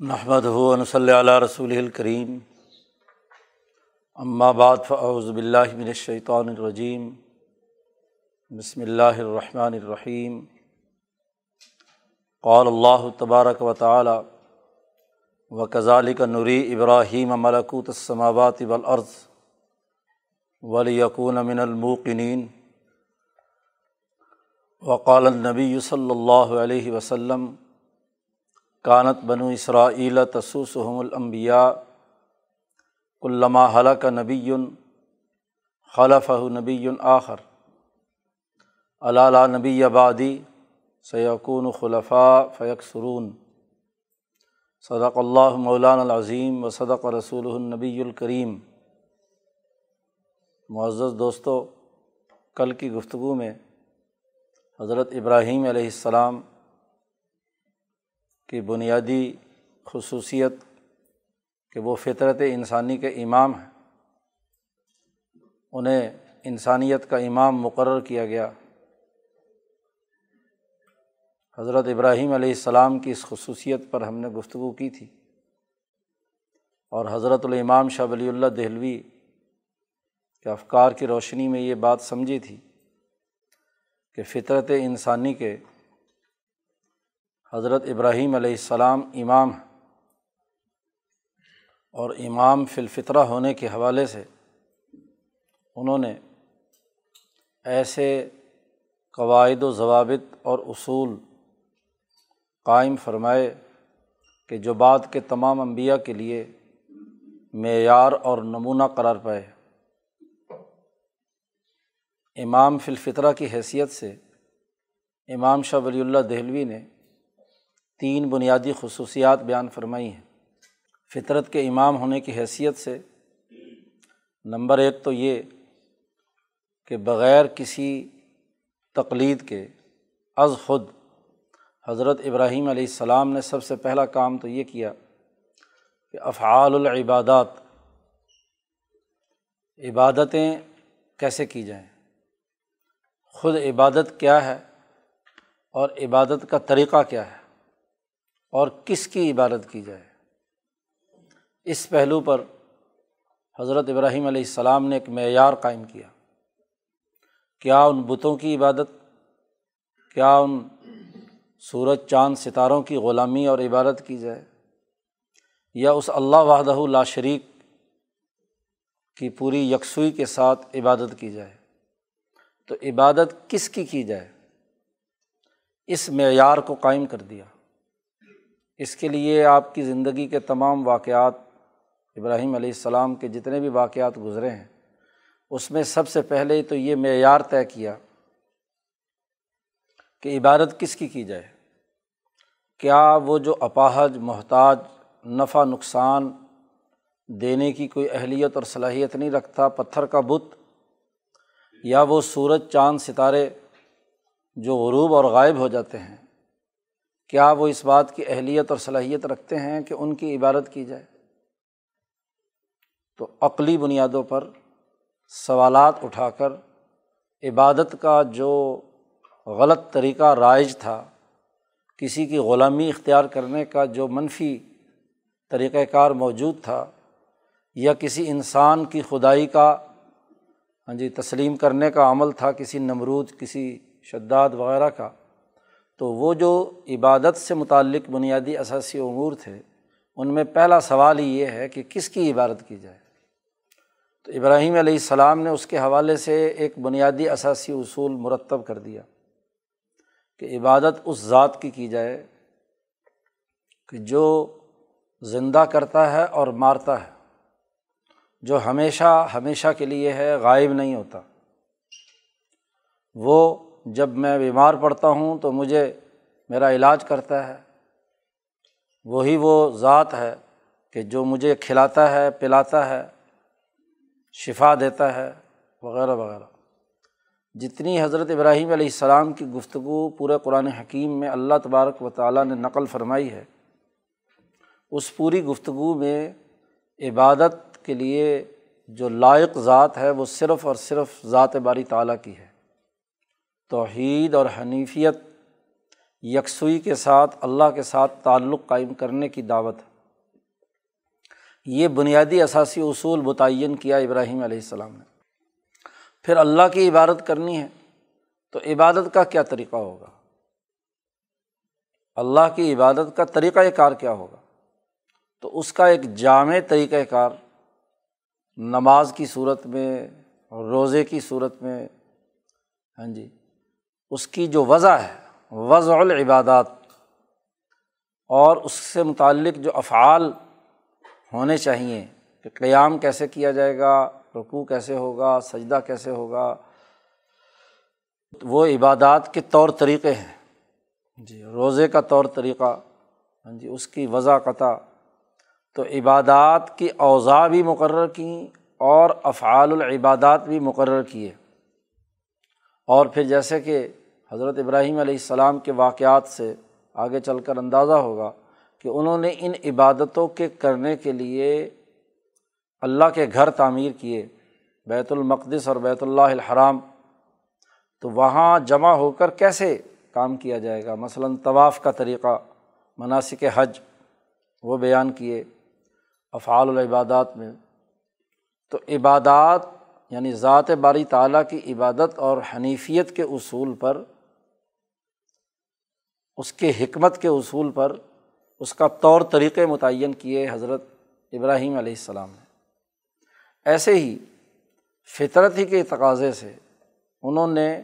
نحمد ہُون صلی علیہ رسول الکریم بعد فاعوذ باللہ من الشیطان الرجیم بسم اللہ الرحمن الرحیم قال اللہ تبارک و تعالی و کذالک نوری ابراہیم ملکوت السماوات والارض ولیکون من الموقنین وقال النبی صلی اللہ علیہ وسلم کانت بنو اسرائیل تسوسحم الانبیاء علامہ حلق نبی خلف نبی آخر علالہ نبی آبادی سیقون خلفاء فیق سرون صدق اللہ مولان العظیم و صدق رسول النبی الکریم معزز دوستو، کل کی گفتگو میں حضرت ابراہیم علیہ السلام کی بنیادی خصوصیت کہ وہ فطرت انسانی کے امام ہیں۔ انہیں انسانیت کا امام مقرر کیا گیا۔ حضرت ابراہیم علیہ السلام کی اس خصوصیت پر ہم نے گفتگو کی تھی۔ اور حضرت الامام شاہ ولی اللہ دہلوی کے افکار کی روشنی میں یہ بات سمجھی تھی کہ فطرت انسانی کے حضرت ابراہیم علیہ السلام امام اور امام فلفطرہ ہونے کے حوالے سے انہوں نے ایسے قواعد و ضوابط اور اصول قائم فرمائے کہ جو بات کے تمام انبیاء کے لیے معیار اور نمونہ قرار پائے امام فلفطرہ کی حیثیت سے امام شاہ ولی اللہ دہلوی نے تین بنیادی خصوصیات بیان فرمائی ہیں۔ فطرت کے امام ہونے کی حیثیت سے نمبر ایک تو یہ کہ بغیر کسی تقلید کے از خود حضرت ابراہیم علیہ السلام نے سب سے پہلا کام تو یہ کیا کہ افعال العبادات، عبادتیں کیسے کی جائیں؟ خود عبادت کیا ہے اور عبادت کا طریقہ کیا ہے؟ اور کس کی عبادت کی جائے؟ اس پہلو پر حضرت ابراہیم علیہ السلام نے ایک معیار قائم کیا۔ کیا ان بتوں کی عبادت، کیا ان سورج، چاند، ستاروں کی غلامی اور عبادت کی جائے؟ یا اس اللہ وحدہ لا شریک کی پوری یکسوئی کے ساتھ عبادت کی جائے؟ تو عبادت کس کی کی جائے؟ اس معیار کو قائم کر دیا۔ اس کے لیے آپ کی زندگی کے تمام واقعات ابراہیم علیہ السلام کے جتنے بھی واقعات گزرے ہیں، اس میں سب سے پہلے تو یہ معیار طے کیا کہ عبادت کس کی کی جائے؟ کیا وہ جو اپاہج، محتاج، نفع، نقصان دینے کی کوئی اہلیت اور صلاحیت نہیں رکھتا، پتھر کا بت، یا وہ سورج، چاند، ستارے جو غروب اور غائب ہو جاتے ہیں کیا وہ اس بات کی اہلیت اور صلاحیت رکھتے ہیں کہ ان کی عبادت کی جائے؟ تو عقلی بنیادوں پر سوالات اٹھا کر عبادت کا جو غلط طریقہ رائج تھا، کسی کی غلامی اختیار کرنے کا جو منفی طریقۂ کار موجود تھا یا کسی انسان کی خدائی کا ہاں جی تسلیم کرنے کا عمل تھا، کسی نمرود، کسی شداد وغیرہ کا تو وہ جو عبادت سے متعلق بنیادی اثاثی امور تھے، ان میں پہلا سوال ہی یہ ہے کہ کس کی عبادت کی جائے؟ تو ابراہیم علیہ السلام نے اس کے حوالے سے ایک بنیادی اثاثی اصول مرتب کر دیا کہ عبادت اس ذات کی کی جائے کہ جو زندہ کرتا ہے اور مارتا ہے، جو ہمیشہ ہمیشہ کے لیے ہے، غائب نہیں ہوتا۔ وہ جب میں بیمار پڑتا ہوں تو مجھے میرا علاج کرتا ہے۔ وہی وہ ذات ہے کہ جو مجھے کھلاتا ہے، پلاتا ہے، شفا دیتا ہے، وغیرہ وغیرہ۔ جتنی حضرت ابراہیم علیہ السلام کی گفتگو پورے قرآن حکیم میں اللہ تبارک و تعالیٰ نے نقل فرمائی ہے، اس پوری گفتگو میں عبادت کے لیے جو لائق ذات ہے وہ صرف اور صرف ذات باری تعالیٰ کی ہے۔ توحید اور حنیفیت یکسوئی کے ساتھ، اللہ کے ساتھ تعلق قائم کرنے کی دعوت ہے۔ یہ بنیادی اثاثی اصول متعین کیا ابراہیم علیہ السلام نے۔ پھر اللہ کی عبادت کرنی ہے تو عبادت کا کیا طریقہ ہوگا؟ اللہ کی عبادت کا طریقۂ کار کیا ہوگا؟ تو اس کا ایک جامع طریقۂ کار، نماز کی صورت میں روزے کی صورت میں۔ ہاں جی۔ اس کی جو وضع ہے، وضع العبادات، اور اس سے متعلق جو افعال ہونے چاہئیں کہ قیام کیسے کیا جائے گا، رکوع کیسے ہوگا، سجدہ کیسے ہوگا، وہ عبادات کے طور طریقے ہیں۔ جی روزے کا طور طریقہ ہاں جی اس کی وضع قطع۔ تو عبادات کی اوضاع بھی مقرر کیں اور افعال العبادات بھی مقرر کیے۔ اور پھر جیسے کہ حضرت ابراہیم علیہ السلام کے واقعات سے آگے چل کر اندازہ ہوگا کہ انہوں نے ان عبادتوں کے کرنے کے لیے اللہ کے گھر تعمیر کیے، بیت المقدس اور بیت اللہ الحرام۔ تو وہاں جمع ہو کر کیسے کام کیا جائے گا؟ مثلاً طواف کا طریقہ مناسب حج، وہ بیان کیے افعال العبادات میں۔ تو عبادات یعنی ذات باری تعالیٰ کی عبادت اور حنیفیت کے اصول پر اس کے حکمت کے اصول پر اس کا طور طریقے متعین کیے حضرت ابراہیم علیہ السلام نے۔ ایسے ہی فطرت ہی کے تقاضے سے انہوں نے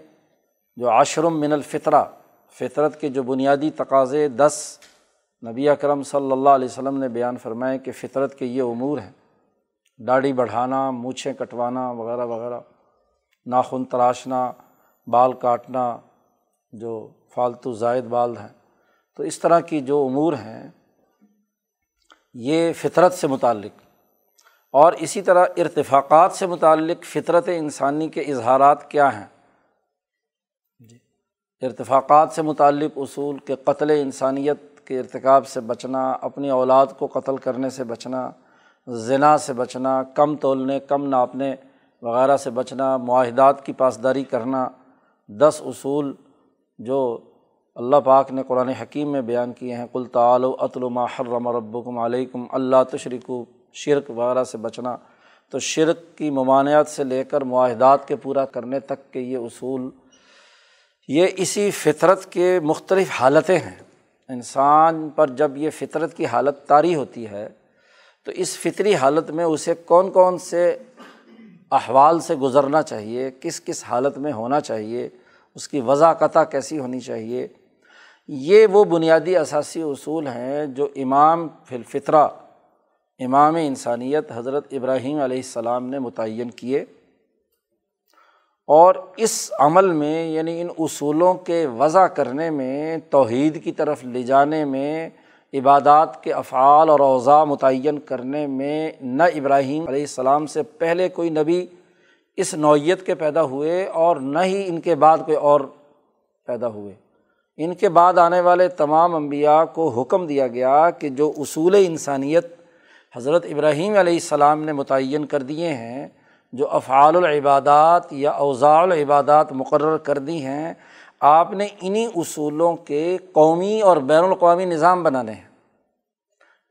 جو عشرم من الفطرہ، فطرت کے جو بنیادی تقاضے دس نبی اکرم صلی اللہ علیہ وسلم نے بیان فرمائے کہ فطرت کے یہ امور ہیں۔ داڑھی بڑھانا، مونچھیں کٹوانا، وغیرہ وغیرہ۔ ناخن تراشنا، بال کاٹنا جو فالتو زائد بال ہیں۔ تو اس طرح کی جو امور ہیں، یہ فطرت سے متعلق اور اسی طرح ارتفاقات سے متعلق فطرت انسانی کے اظہارات کیا ہیں۔ جی۔ ارتفاقات سے متعلق اصول کے قتل انسانیت کے ارتکاب سے بچنا، اپنی اولاد کو قتل کرنے سے بچنا ذنا سے بچنا، کم تولنے، کم ناپنے وغیرہ سے بچنا، معاہدات کی پاسداری کرنا، دس اصول جو اللہ پاک نے قرآن حکیم میں بیان کیے ہیں کل تعلو اطلما حرم ربکم علیکم، اللہ تشریک شرک وغیرہ سے بچنا۔ تو شرک کی ممانعت سے لے کر معاہدات کے پورا کرنے تک کے یہ اصول، یہ اسی فطرت کے مختلف حالتیں ہیں۔ انسان پر جب یہ فطرت کی حالت طاری ہوتی ہے، تو اس فطری حالت میں اسے کون کون سے احوال سے گزرنا چاہیے، کس کس حالت میں ہونا چاہیے اس کی وضاقتہ کیسی ہونی چاہیے؟ یہ وہ بنیادی اثاثی اصول ہیں جو امام فلفطرہ امام انسانیت حضرت ابراہیم علیہ السلام نے متعین کیے۔ اور اس عمل میں یعنی ان اصولوں کے وضع کرنے میں، توحید کی طرف لے جانے میں، عبادات کے افعال اور اوضاع متعین کرنے میں، نہ ابراہیم علیہ السلام سے پہلے کوئی نبی اس نوعیت کے پیدا ہوئے اور نہ ہی ان کے بعد کوئی اور پیدا ہوئے۔ ان کے بعد آنے والے تمام انبیاء کو حکم دیا گیا کہ جو اصول انسانیت حضرت ابراہیم علیہ السلام نے متعین کر دیے ہیں، جو افعال العبادات یا اوضاع العبادات مقرر کر دی ہیں، آپ نے انہیں اصولوں کے قومی اور بین الاقوامی نظام بنانے ہیں۔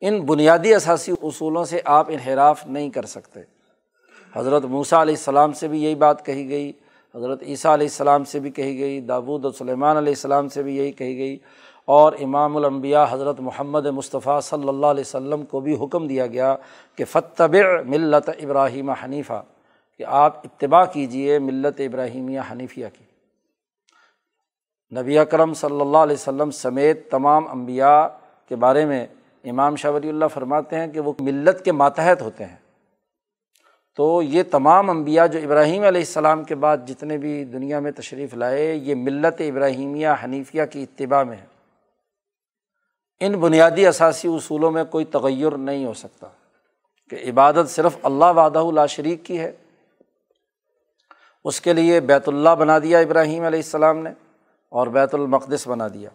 ان بنیادی اثاثی اصولوں سے آپ انحراف نہیں کر سکتے۔ حضرت موسیٰ علیہ السلام سے بھی یہی بات کہی گئی، حضرت عیسیٰ علیہ السلام سے بھی کہی گئی داود و سلیمان علیہ السلام سے بھی یہی کہی گئی اور امام الانبیاء حضرت محمد مصطفیٰ صلی اللہ علیہ وسلم کو بھی حکم دیا گیا کہ فتب ملت ابراہیم حنیفہ، کہ آپ اتباع کیجیے ملت ابراہیمیہ حنیفیہ کی۔ نبی اکرم صلی اللہ علیہ وسلم سمیت تمام انبیاء کے بارے میں امام شاہ ولی اللہ فرماتے ہیں کہ وہ ملت کے ماتحت ہوتے ہیں۔ تو یہ تمام انبیاء جو ابراہیم علیہ السلام کے بعد جتنے بھی دنیا میں تشریف لائے، یہ ملت ابراہیمیہ حنیفیہ کی اتباع میں ہے۔ ان بنیادی اثاثی اصولوں میں کوئی تغیر نہیں ہو سکتا کہ عبادت صرف اللہ وعدہ اللہ شریک کی ہے۔ اس کے لیے بیت اللہ بنا دیا ابراہیم علیہ السلام نے اور بیت المقدس بنا دیا۔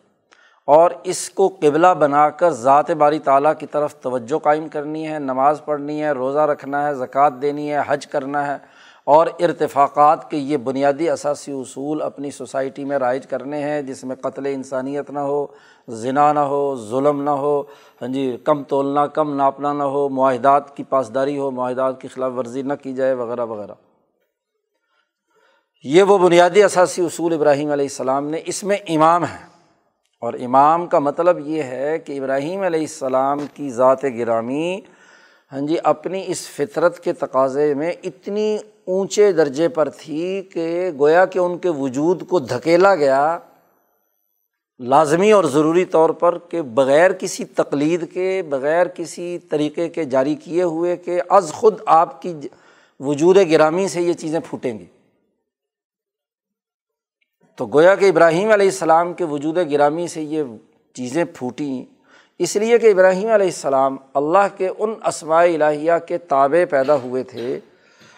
اور اس کو قبلہ بنا کر ذات باری تعالیٰ کی طرف توجہ قائم کرنی ہے، نماز پڑھنی ہے، روزہ رکھنا ہے، زکوٰۃ دینی ہے، حج کرنا ہے، اور ارتفاقات کے یہ بنیادی اثاثی اصول اپنی سوسائٹی میں رائج کرنے ہیں، جس میں قتل انسانیت نہ ہو ذنا نہ ہو، ظلم نہ ہو ہاں جی کم تولنا، کم ناپنا نہ ہو، معاہدات کی پاسداری ہو، معاہدات کی خلاف ورزی نہ کی جائے، وغیرہ وغیرہ۔ یہ وہ بنیادی اثاثی اصول ابراہیم علیہ السلام نے، اس میں امام ہے اور امام کا مطلب یہ ہے کہ ابراہیم علیہ السلام کی ذات گرامی ہاں جی اپنی اس فطرت کے تقاضے میں اتنی اونچے درجے پر تھی کہ گویا کہ ان کے وجود کو دھکیلا گیا، لازمی اور ضروری طور پر کہ بغیر کسی تقلید کے، بغیر کسی طریقے کے جاری کیے ہوئے کہ از خود آپ کی وجود گرامی سے یہ چیزیں پھوٹیں گی۔ تو گویا کہ ابراہیم علیہ السلام کے وجود گرامی سے یہ چیزیں پھوٹیں۔ اس لیے کہ ابراہیم علیہ السلام اللہ کے ان اسماء الہیہ کے تابع پیدا ہوئے تھے،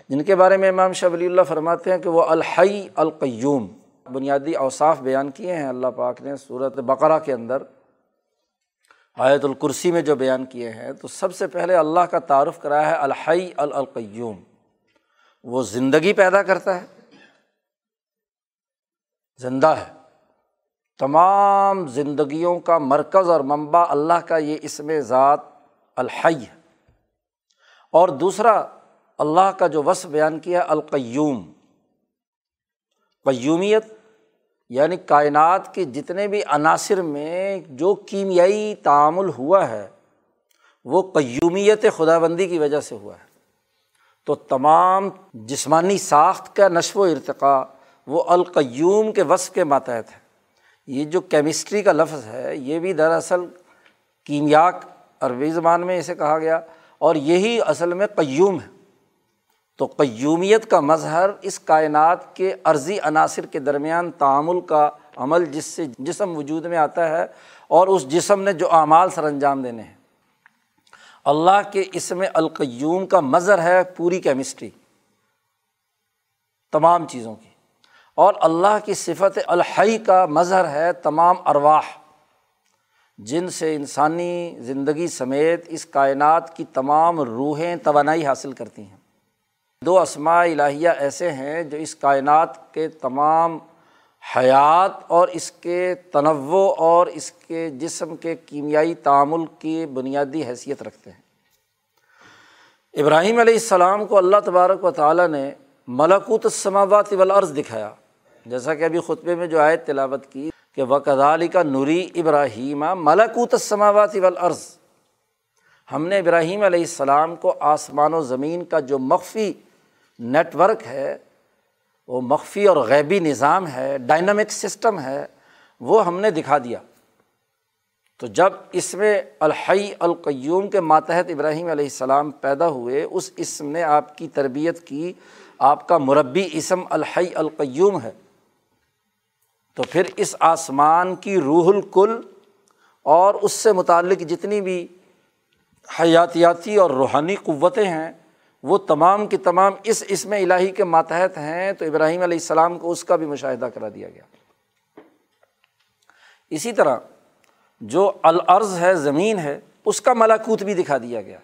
جن کے بارے میں امام شاہ ولی اللہ فرماتے ہیں کہ وہ الحی القیوم، بنیادی اوصاف بیان کیے ہیں۔ اللہ پاک نے صورت بقرہ کے اندر آیت الکرسی میں جو بیان کیے ہیں، تو سب سے پہلے اللہ کا تعارف کرایا ہے الحی القیوم۔ وہ زندگی پیدا کرتا ہے زندہ ہے۔ تمام زندگیوں کا مرکز اور منبع اللہ کا یہ اس میں ذات الحی ہے۔ اور دوسرا، اللہ کا جو وصف بیان کیا القیوم۔ قیومیت یعنی کائنات کے جتنے بھی عناصر میں جو کیمیائی تعامل ہوا ہے، وہ قیومیت خدا بندی کی وجہ سے ہوا ہے۔ تو تمام جسمانی ساخت کا نشو و ارتقاء وہ القیوم کے وصف کے ماتحت ہے یہ جو کیمسٹری کا لفظ ہے، یہ بھی دراصل کیمیاک عربی زبان میں اسے کہا گیا اور یہی اصل میں قیوم ہے۔ تو قیومیت کا مظہر اس کائنات کے عرضی عناصر کے درمیان تعامل کا عمل جس سے جسم وجود میں آتا ہے اور اس جسم نے جو اعمال سر انجام دینے ہیں۔ اللہ کے اس میں القیوم کا مظہر ہے پوری کیمسٹری، تمام چیزوں کی۔ اور اللہ کی صفت الحی کا مظہر ہے تمام ارواح۔ جن سے انسانی زندگی سمیت اس کائنات کی تمام روحیں توانائی حاصل کرتی ہیں۔ دو اسماء الہیہ ایسے ہیں جو اس کائنات کے تمام حیات اور اس کے تنوع اور اس کے جسم کے کیمیائی تعامل کی بنیادی حیثیت رکھتے ہیں۔ ابراہیم علیہ السلام کو اللہ تبارک و تعالیٰ نے ملکوت السماوات والارض دکھایا۔ جیسا کہ ابھی خطبے میں جو آیت تلاوت کی کہ وکدالی کا نوری ابراہیم ملکوت السماوات والارض ہم نے ابراہیم علیہ السلام کو آسمان و زمین کا جو مخفی نیٹ ورک ہے، وہ مخفی اور غیبی نظام ہے، ڈائنامک سسٹم ہے، وہ ہم نے دکھا دیا۔ تو جب اس میں الحی القیوم کے ماتحت ابراہیم علیہ السلام پیدا ہوئے، اس اسم نے آپ کی تربیت کی، آپ کا مربی اسم الحی القیوم ہے۔ تو پھر اس آسمان کی روح الکل اور اس سے متعلق جتنی بھی حیاتیاتی اور روحانی قوتیں ہیں، وہ تمام کی تمام اس اسم الہی کے ماتحت ہیں، تو ابراہیم علیہ السلام کو اس کا بھی مشاہدہ کرا دیا گیا۔ اسی طرح جو العرض ہے، زمین ہے، اس کا ملاکوت بھی دکھا دیا گیا۔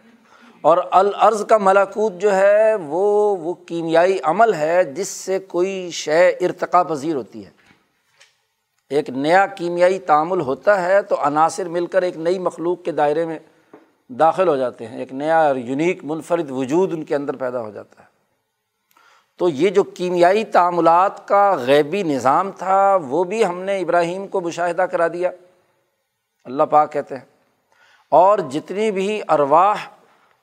اور العرض کا ملاکوت جو ہے، وہ وہ کیمیائی عمل ہے، جس سے کوئی شے ارتقا پذیر ہوتی ہے۔ ایک نیا کیمیائی تعامل ہوتا ہے تو عناصر مل کر ایک نئی مخلوق کے دائرے میں داخل ہو جاتے ہیں، ایک نیا اور یونیک منفرد وجود ان کے اندر پیدا ہو جاتا ہے۔ تو یہ جو کیمیائی تعاملات کا غیبی نظام تھا، وہ بھی ہم نے ابراہیم کو مشاہدہ کرا دیا۔ اللہ پاک کہتے ہیں، اور جتنی بھی ارواح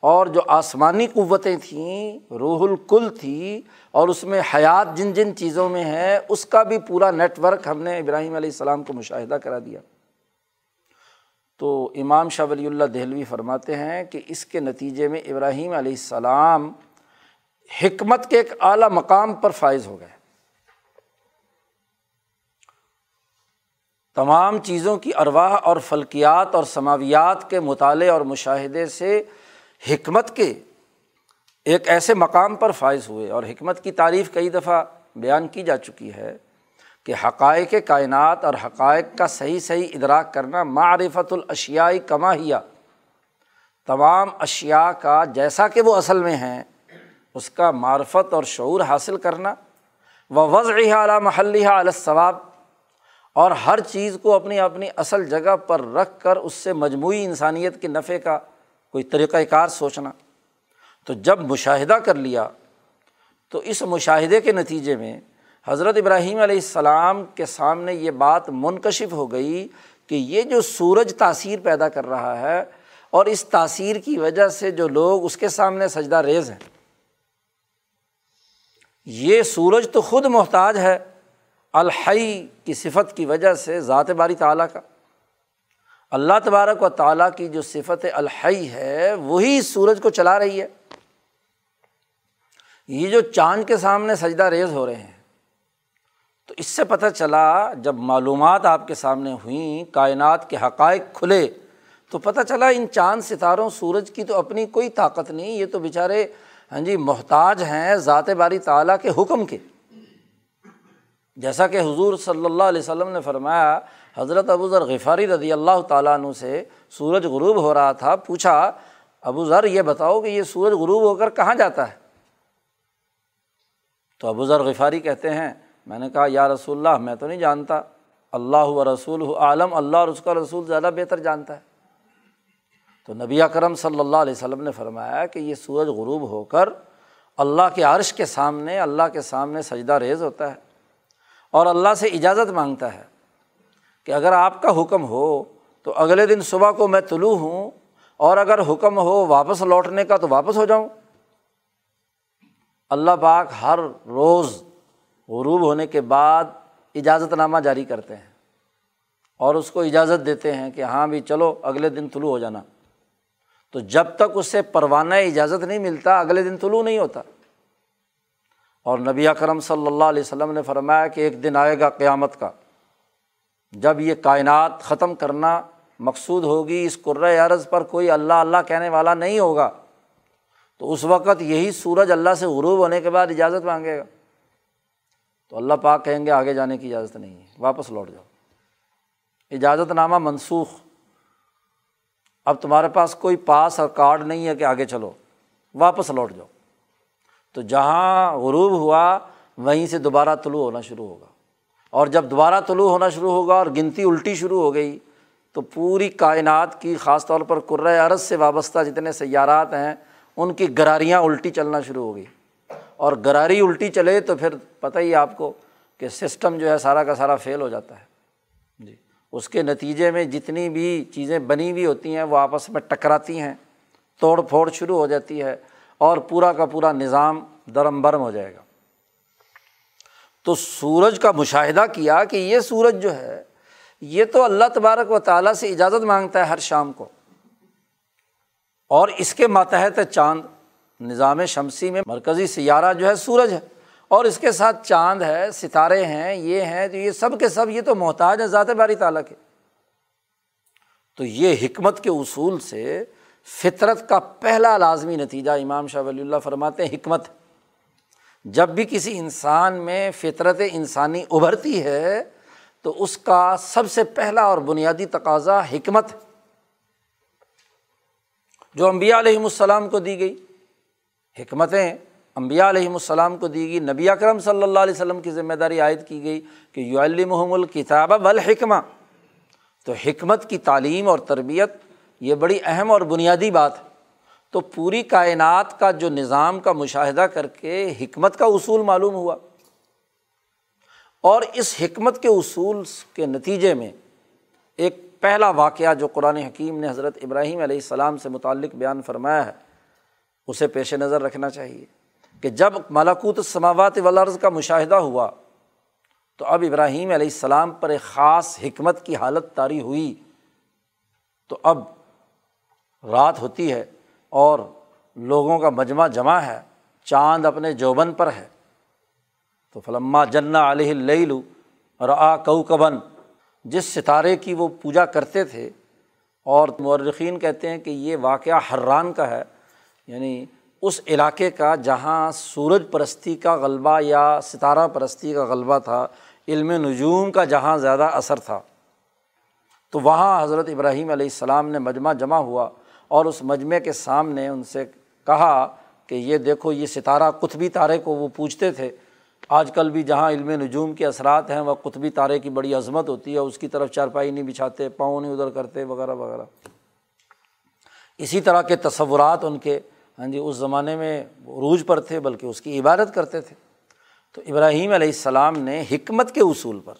اور جو آسمانی قوتیں تھیں، روح الکل تھی اور اس میں حیات جن جن چیزوں میں ہے، اس کا بھی پورا نیٹ ورک ہم نے ابراہیم علیہ السلام کو مشاہدہ کرا دیا۔ تو امام شاہ ولی اللہ دہلوی فرماتے ہیں کہ اس کے نتیجے میں ابراہیم علیہ السلام حکمت کے ایک اعلیٰ مقام پر فائز ہو گئے۔ تمام چیزوں کی ارواح اور فلکیات اور سماویات کے مطالعے اور مشاہدے سے حکمت کے ایک ایسے مقام پر فائز ہوئے اور حکمت کی تعریف کئی دفعہ بیان کی جا چکی ہے کہ حقائق کائنات اور حقائق کا صحیح صحیح ادراک کرنا معرفت الاشیائی کما ہیا تمام اشیا کا جیسا کہ وہ اصل میں ہیں، اس کا معرفت اور شعور حاصل کرنا۔ و وضع اعلیٰ محلیہ علیہ ثواب اور ہر چیز کو اپنی اپنی اصل جگہ پر رکھ کر اس سے مجموعی انسانیت کے نفع کا کوئی طریقۂ کار سوچنا۔ تو جب مشاہدہ کر لیا، تو اس مشاہدے کے نتیجے میں حضرت ابراہیم علیہ السلام کے سامنے یہ بات منکشف ہو گئی کہ یہ جو سورج تاثیر پیدا کر رہا ہے اور اس تاثیر کی وجہ سے جو لوگ اس کے سامنے سجدہ ریز ہیں، یہ سورج تو خود محتاج ہے الحی کی صفت کی وجہ سے ذات باری تعالیٰ کا۔ اللہ تبارک و تعالیٰ کی جو صفت الحی ہے، وہی سورج کو چلا رہی ہے۔ یہ جو چاند کے سامنے سجدہ ریز ہو رہے ہیں، تو اس سے پتہ چلا جب معلومات آپ کے سامنے ہوئیں، کائنات کے حقائق کھلے، تو پتہ چلا ان چاند ستاروں سورج کی تو اپنی کوئی طاقت نہیں، یہ تو بیچارے ہاں جی محتاج ہیں ذات باری تعالیٰ کے حکم کے۔ جیسا کہ حضور صلی اللہ علیہ وسلم نے فرمایا، حضرت ابو ذر غفاری رضی اللہ تعالیٰ عنہ سے سورج غروب ہو رہا تھا، پوچھا، ابو ذر یہ بتاؤ کہ یہ سورج غروب ہو کر کہاں جاتا ہے؟ تو ابو ذر غفاری کہتے ہیں، میں نے کہا، یا رسول اللہ، میں تو نہیں جانتا۔ اللہ و رسول عالم، اللہ اور اس کا رسول زیادہ بہتر جانتا ہے۔ تو نبی کرم صلی اللہ علیہ وسلم نے فرمایا کہ یہ سورج غروب ہو کر اللہ کے عرش کے سامنے، اللہ کے سامنے سجدہ ریز ہوتا ہے اور اللہ سے اجازت مانگتا ہے کہ اگر آپ کا حکم ہو تو اگلے دن صبح کو میں طلوع ہوں اور اگر حکم ہو واپس لوٹنے کا تو واپس ہو جاؤں۔ اللہ پاک ہر روز غروب ہونے کے بعد اجازت نامہ جاری کرتے ہیں اور اس کو اجازت دیتے ہیں کہ ہاں بھی چلو اگلے دن طلوع ہو جانا۔ تو جب تک اس سے پروانہ اجازت نہیں ملتا، اگلے دن طلوع نہیں ہوتا۔ اور نبی کرم صلی اللہ علیہ وسلم نے فرمایا کہ ایک دن آئے گا قیامت کا، جب یہ کائنات ختم کرنا مقصود ہوگی، اس عرض پر کوئی اللہ اللہ کہنے والا نہیں ہوگا۔ تو اس وقت یہی سورج اللہ سے غروب ہونے کے بعد اجازت مانگے گا۔ تو اللہ پاک کہیں گے آگے جانے کی اجازت نہیں ہے، واپس لوٹ جاؤ۔ اجازت نامہ منسوخ۔ اب تمہارے پاس کوئی پاس اور کارڈ نہیں ہے کہ آگے چلو، واپس لوٹ جاؤ۔ تو جہاں غروب ہوا، وہیں سے دوبارہ طلوع ہونا شروع ہوگا۔ اور جب دوبارہ طلوع ہونا شروع ہوگا اور گنتی الٹی شروع ہو گئی، تو پوری کائنات کی خاص طور پر عرض سے وابستہ جتنے سیارات ہیں ان کی گراریاں الٹی چلنا شروع ہو گئی۔ اور گراری الٹی چلے تو پھر پتہ ہی آپ کو کہ سسٹم جو ہے سارا کا سارا فیل ہو جاتا ہے۔ جی اس کے نتیجے میں جتنی بھی چیزیں بنی ہوئی ہوتی ہیں وہ آپس میں ٹکراتی ہیں، توڑ پھوڑ شروع ہو جاتی ہے اور پورا کا پورا نظام درم برم ہو جائے گا۔ تو سورج کا مشاہدہ کیا کہ یہ سورج جو ہے، یہ تو اللہ تبارک و تعالیٰ سے اجازت مانگتا ہے ہر شام کو۔ اور اس کے ماتحت چاند نظام شمسی میں مرکزی سیارہ جو ہے سورج ہے اور اس کے ساتھ چاند ہے، ستارے ہیں، یہ ہیں، تو یہ سب کے سب یہ تو محتاج ہے ذات باری تعالیٰ کے۔ تو یہ حکمت کے اصول سے فطرت کا پہلا لازمی نتیجہ امام شاہ ولی اللہ فرماتے ہیں، حکمت جب بھی کسی انسان میں فطرت انسانی ابھرتی ہے، تو اس کا سب سے پہلا اور بنیادی تقاضا حکمت جو امبیا علیہم السلام کو دی گئی، حکمتیں امبیا علیہم السلام کو دی گئی، نبی اکرم صلی اللہ علیہ وسلم کی ذمہ داری عائد کی گئی کہ یو المحم الکتاب والحکمہ۔ تو حکمت کی تعلیم اور تربیت یہ بڑی اہم اور بنیادی بات ہے۔ تو پوری کائنات کا جو نظام کا مشاہدہ کر کے حکمت کا اصول معلوم ہوا۔ اور اس حکمت کے اصول کے نتیجے میں ایک پہلا واقعہ جو قرآن حکیم نے حضرت ابراہیم علیہ السلام سے متعلق بیان فرمایا ہے، اسے پیش نظر رکھنا چاہیے کہ جب ملاکوت سماوات ولرز کا مشاہدہ ہوا، تو اب ابراہیم علیہ السلام پر ایک خاص حکمت کی حالت طاری ہوئی۔ تو اب رات ہوتی ہے اور لوگوں کا مجمع جمع ہے، چاند اپنے جوبن پر ہے۔ تو فلما جنا علیہ لو اور آ کبن جس ستارے کی وہ پوجا کرتے تھے، اور مورخین کہتے ہیں کہ یہ واقعہ حران کا ہے یعنی اس علاقے کا جہاں سورج پرستی کا غلبہ یا ستارہ پرستی کا غلبہ تھا، علم نجوم کا جہاں زیادہ اثر تھا۔ تو وہاں حضرت ابراہیم علیہ السلام نے مجمع جمع ہوا، اور اس مجمع کے سامنے ان سے کہا کہ یہ دیکھو، یہ ستارہ قطبی تارے کو وہ پوچھتے تھے۔ آج کل بھی جہاں علم نجوم کے اثرات ہیں وہ قطبی تارے کی بڑی عظمت ہوتی ہے، اس کی طرف چارپائی نہیں بچھاتے، پاؤں نہیں ادھر کرتے، وغیرہ وغیرہ۔ اسی طرح کے تصورات ان کے ہاں جی اس زمانے میں عروج پر تھے، بلکہ اس کی عبادت کرتے تھے۔ تو ابراہیم علیہ السلام نے حکمت کے اصول پر،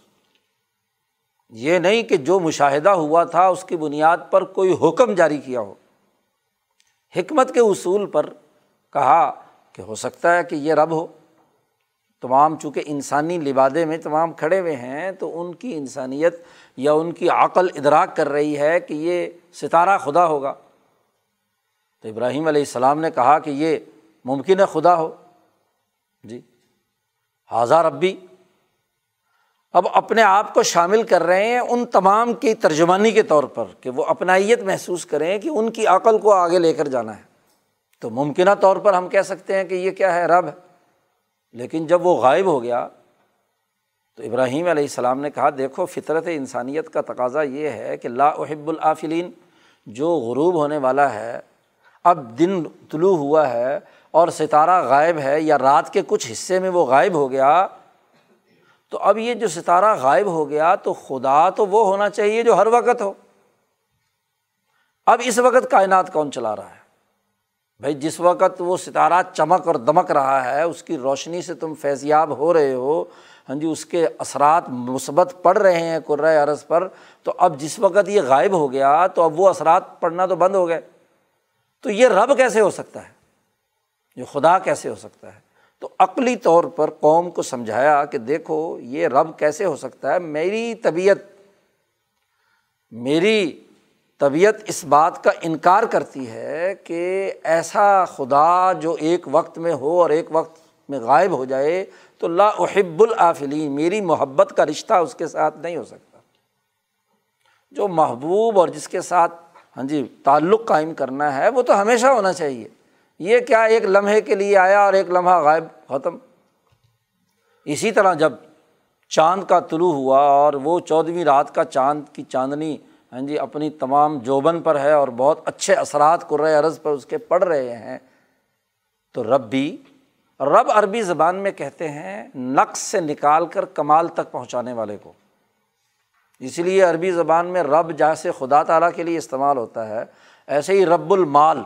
یہ نہیں کہ جو مشاہدہ ہوا تھا، اس کی بنیاد پر کوئی حکم جاری کیا ہو۔ حکمت کے اصول پر کہا کہ ہو سکتا ہے کہ یہ رب ہو۔ تمام چونکہ انسانی لبادے میں تمام کھڑے ہوئے ہیں، تو ان کی انسانیت یا ان کی عقل ادراک کر رہی ہے کہ یہ ستارہ خدا ہوگا۔ تو ابراہیم علیہ السلام نے کہا کہ یہ ممکن ہے خدا ہو۔ جی۔ حاضہ ربی۔ اب اپنے آپ کو شامل کر رہے ہیں ان تمام کی ترجمانی کے طور پر کہ وہ اپنائیت محسوس کریں کہ ان کی عقل کو آگے لے کر جانا ہے۔ تو ممکنہ طور پر ہم کہہ سکتے ہیں کہ یہ کیا ہے؟ رب ہے۔ لیکن جب وہ غائب ہو گیا تو ابراہیم علیہ السلام نے کہا، دیکھو، فطرت انسانیت کا تقاضا یہ ہے کہ لا احب العافلین جو غروب ہونے والا ہے، اب دن طلوع ہوا ہے اور ستارہ غائب ہے یا رات کے کچھ حصے میں وہ غائب ہو گیا، تو اب یہ جو ستارہ غائب ہو گیا تو خدا تو وہ ہونا چاہیے جو ہر وقت ہو۔ اب اس وقت کائنات کون چلا رہا ہے؟ بھائی جس وقت وہ ستارہ چمک اور دمک رہا ہے، اس کی روشنی سے تم فیضیاب ہو رہے ہو ہاں جی اس کے اثرات مثبت پڑ رہے ہیں قرۂۂ عرض پر، تو اب جس وقت یہ غائب ہو گیا، تو اب وہ اثرات پڑنا تو بند ہو گئے۔ تو یہ رب کیسے ہو سکتا ہے؟ یہ خدا کیسے ہو سکتا ہے؟ تو عقلی طور پر قوم کو سمجھایا کہ دیکھو، یہ رب کیسے ہو سکتا ہے؟ میری طبیعت، میری طبیعت اس بات کا انکار کرتی ہے کہ ایسا خدا جو ایک وقت میں ہو اور ایک وقت میں غائب ہو جائے تو لا احب العافلی میری محبت کا رشتہ اس کے ساتھ نہیں ہو سکتا۔ جو محبوب اور جس کے ساتھ ہاں جی تعلق قائم کرنا ہے، وہ تو ہمیشہ ہونا چاہیے۔ یہ کیا ایک لمحے کے لیے آیا اور ایک لمحہ غائب ختم؟ اسی طرح جب چاند کا طلوع ہوا اور وہ چودھویں رات کا چاند کی چاندنی ہاں جی اپنی تمام جوبن پر ہے اور بہت اچھے اثرات قرۂۂ عرض پر اس کے پڑھ رہے ہیں۔ تو رب بھی رب عربی زبان میں کہتے ہیں، نقص سے نکال کر کمال تک پہنچانے والے کو۔ اسی لیے عربی زبان میں رب جیسے خدا تعالیٰ کے لیے استعمال ہوتا ہے، ایسے ہی رب المال،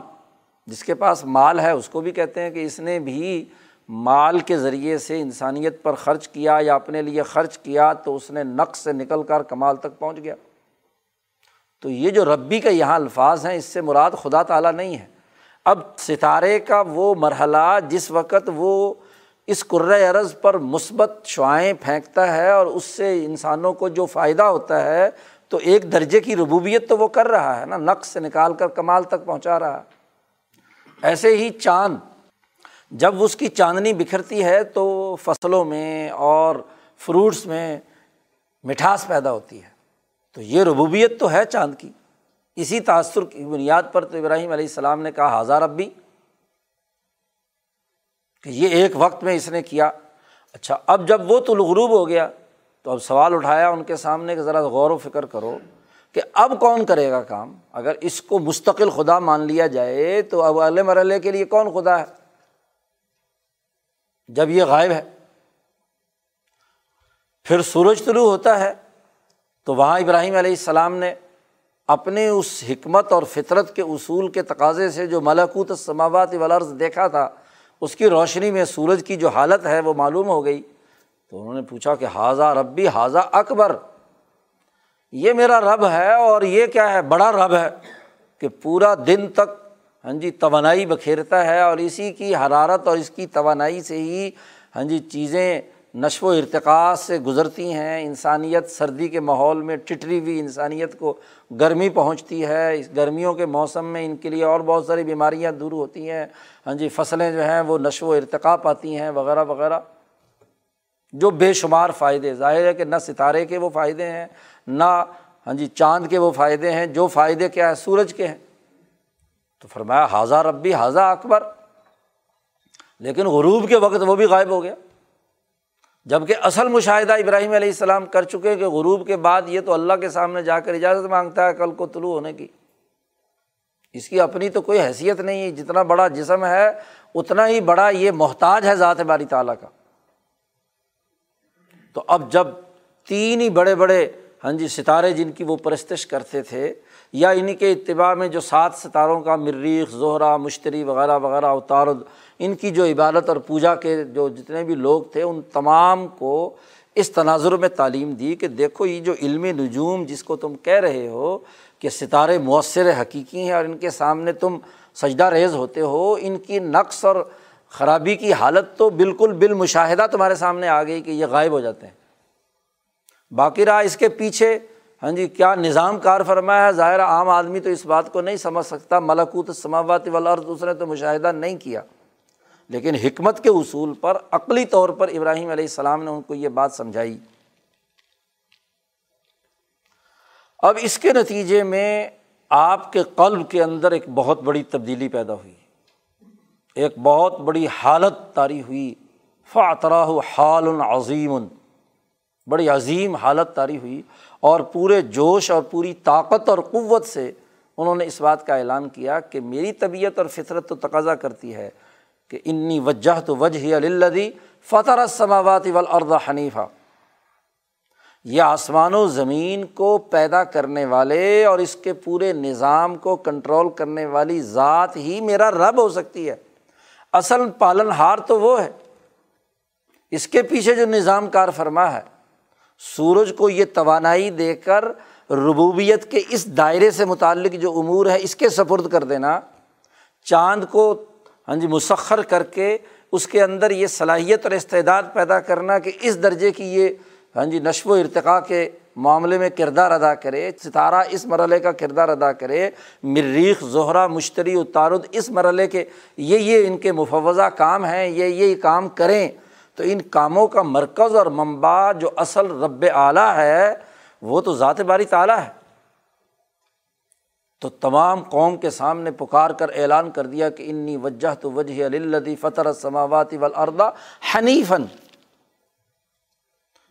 جس کے پاس مال ہے، اس کو بھی کہتے ہیں کہ اس نے بھی مال کے ذریعے سے انسانیت پر خرچ کیا یا اپنے لیے خرچ کیا تو اس نے نقص سے نکل کر کمال تک پہنچ گیا۔ تو یہ جو ربی کا یہاں الفاظ ہیں، اس سے مراد خدا تعالیٰ نہیں ہے۔ اب ستارے کا وہ مرحلہ جس وقت وہ اس عرض پر مثبت شعائیں پھینکتا ہے اور اس سے انسانوں کو جو فائدہ ہوتا ہے، تو ایک درجے کی ربوبیت تو وہ کر رہا ہے نا، نقص سے نکال کر کمال تک پہنچا رہا ہے۔ ایسے ہی چاند، جب اس کی چاندنی بکھرتی ہے تو فصلوں میں اور فروٹس میں مٹھاس پیدا ہوتی ہے۔ تو یہ ربوبیت تو ہے چاند کی۔ اسی تأثر کی بنیاد پر تو ابراہیم علیہ السلام نے کہا ہزار ابی کہ یہ ایک وقت میں اس نے کیا۔ اچھا اب جب وہ تو غروب ہو گیا، تو اب سوال اٹھایا ان کے سامنے کہ ذرا غور و فکر کرو کہ اب کون کرے گا کام۔ اگر اس کو مستقل خدا مان لیا جائے تو اب اگلے مرحلے کے لیے کون خدا ہے؟ جب یہ غائب ہے۔ پھر سورج طلوع ہوتا ہے۔ تو وہاں ابراہیم علیہ السلام نے اپنے اس حکمت اور فطرت کے اصول کے تقاضے سے جو ملکوت سماوات ولرز دیکھا تھا، اس کی روشنی میں سورج کی جو حالت ہے وہ معلوم ہو گئی۔ تو انہوں نے پوچھا کہ حاضہ ربی حاضہ اکبر، یہ میرا رب ہے اور یہ کیا ہے؟ بڑا رب ہے کہ پورا دن تک ہاں جی توانائی بکھیرتا ہے اور اسی کی حرارت اور اس کی توانائی سے ہی ہاں جی چیزیں نشو و ارتقاء سے گزرتی ہیں۔ انسانیت سردی کے ماحول میں ٹٹری ہوئی، انسانیت کو گرمی پہنچتی ہے۔ اس گرمیوں کے موسم میں ان کے لیے اور بہت ساری بیماریاں دور ہوتی ہیں۔ ہاں جی فصلیں جو ہیں وہ نشو و ارتقاء پاتی ہیں وغیرہ وغیرہ۔ جو بے شمار فائدے، ظاہر ہے کہ نہ ستارے کے وہ فائدے ہیں، نہ ہاں جی چاند کے وہ فائدے ہیں۔ جو فائدے کیا ہے سورج کے ہیں۔ تو فرمایا حاضہ ربی حاضہ اکبر لیکن غروب کے وقت وہ بھی غائب ہو گیا۔ جبکہ اصل مشاہدہ ابراہیم علیہ السلام کر چکے کہ غروب کے بعد یہ تو اللہ کے سامنے جا کر اجازت مانگتا ہے کل کو طلوع ہونے کی۔ اس کی اپنی تو کوئی حیثیت نہیں ہے، جتنا بڑا جسم ہے، اتنا ہی بڑا یہ محتاج ہے ذات باری تعالیٰ کا۔ تو اب جب تین ہی بڑے بڑے ہاں جی ستارے جن کی وہ پرستش کرتے تھے، یا انہیں کے اتباع میں جو سات ستاروں کا مریخ زہرا مشتری وغیرہ وغیرہ اتارد ان کی جو عبادت اور پوجا کے جو جتنے بھی لوگ تھے، ان تمام کو اس تناظر میں تعلیم دی کہ دیکھو، یہ جو علم نجوم جس کو تم کہہ رہے ہو کہ ستارے مؤثر حقیقی ہیں اور ان کے سامنے تم سجدہ ریز ہوتے ہو، ان کی نقص اور خرابی کی حالت تو بالکل بالمشاہدہ تمہارے سامنے آ گئی کہ یہ غائب ہو جاتے ہیں۔ باقی رہا اس کے پیچھے ہاں جی کیا نظام کار فرمایا ہے؟ ظاہر عام آدمی تو اس بات کو نہیں سمجھ سکتا۔ ملکوت سماوات والا اور دوسرے تو مشاہدہ نہیں کیا۔ لیکن حکمت کے اصول پر عقلی طور پر ابراہیم علیہ السلام نے ان کو یہ بات سمجھائی۔ اب اس کے نتیجے میں آپ کے قلب کے اندر ایک بہت بڑی تبدیلی پیدا ہوئی۔ ایک بہت بڑی حالت طاری ہوئی۔ فاطراہ حال عظیم۔ بڑی عظیم حالت طاری ہوئی اور پورے جوش اور پوری طاقت اور قوت سے انہوں نے اس بات کا اعلان کیا کہ میری طبیعت اور فطرت تو تقاضا کرتی ہے۔ کہ انی وجہ تو وجہ الدی فطر سماوات والارض حنیفہ یہ آسمان و زمین کو پیدا کرنے والے اور اس کے پورے نظام کو کنٹرول کرنے والی ذات ہی میرا رب ہو سکتی ہے۔ اصل پالن ہار تو وہ ہے۔ اس کے پیچھے جو نظام کار فرما ہے، سورج کو یہ توانائی دے کر ربوبیت کے اس دائرے سے متعلق جو امور ہے، اس کے سپرد کر دینا۔ چاند کو ہاں جی مسخر کر کے اس کے اندر یہ صلاحیت اور استعداد پیدا کرنا کہ اس درجے کی یہ ہاں جی نشو و ارتقاء کے معاملے میں کردار ادا کرے، ستارہ اس مرحلے کا کردار ادا کرے، مریخ زہرا مشتری اتارد اس مرحلے کے، یہ یہ ان کے مفوضہ کام ہیں، یہ یہ کام کریں۔ تو ان کاموں کا مرکز اور منبع جو اصل رب اعلیٰ ہے، وہ تو ذات باری تعلیٰ ہے۔ تو تمام قوم کے سامنے پکار کر اعلان کر دیا کہ انی وجہ تو وجہ الدی فطر سماواتی ولادا حنیفن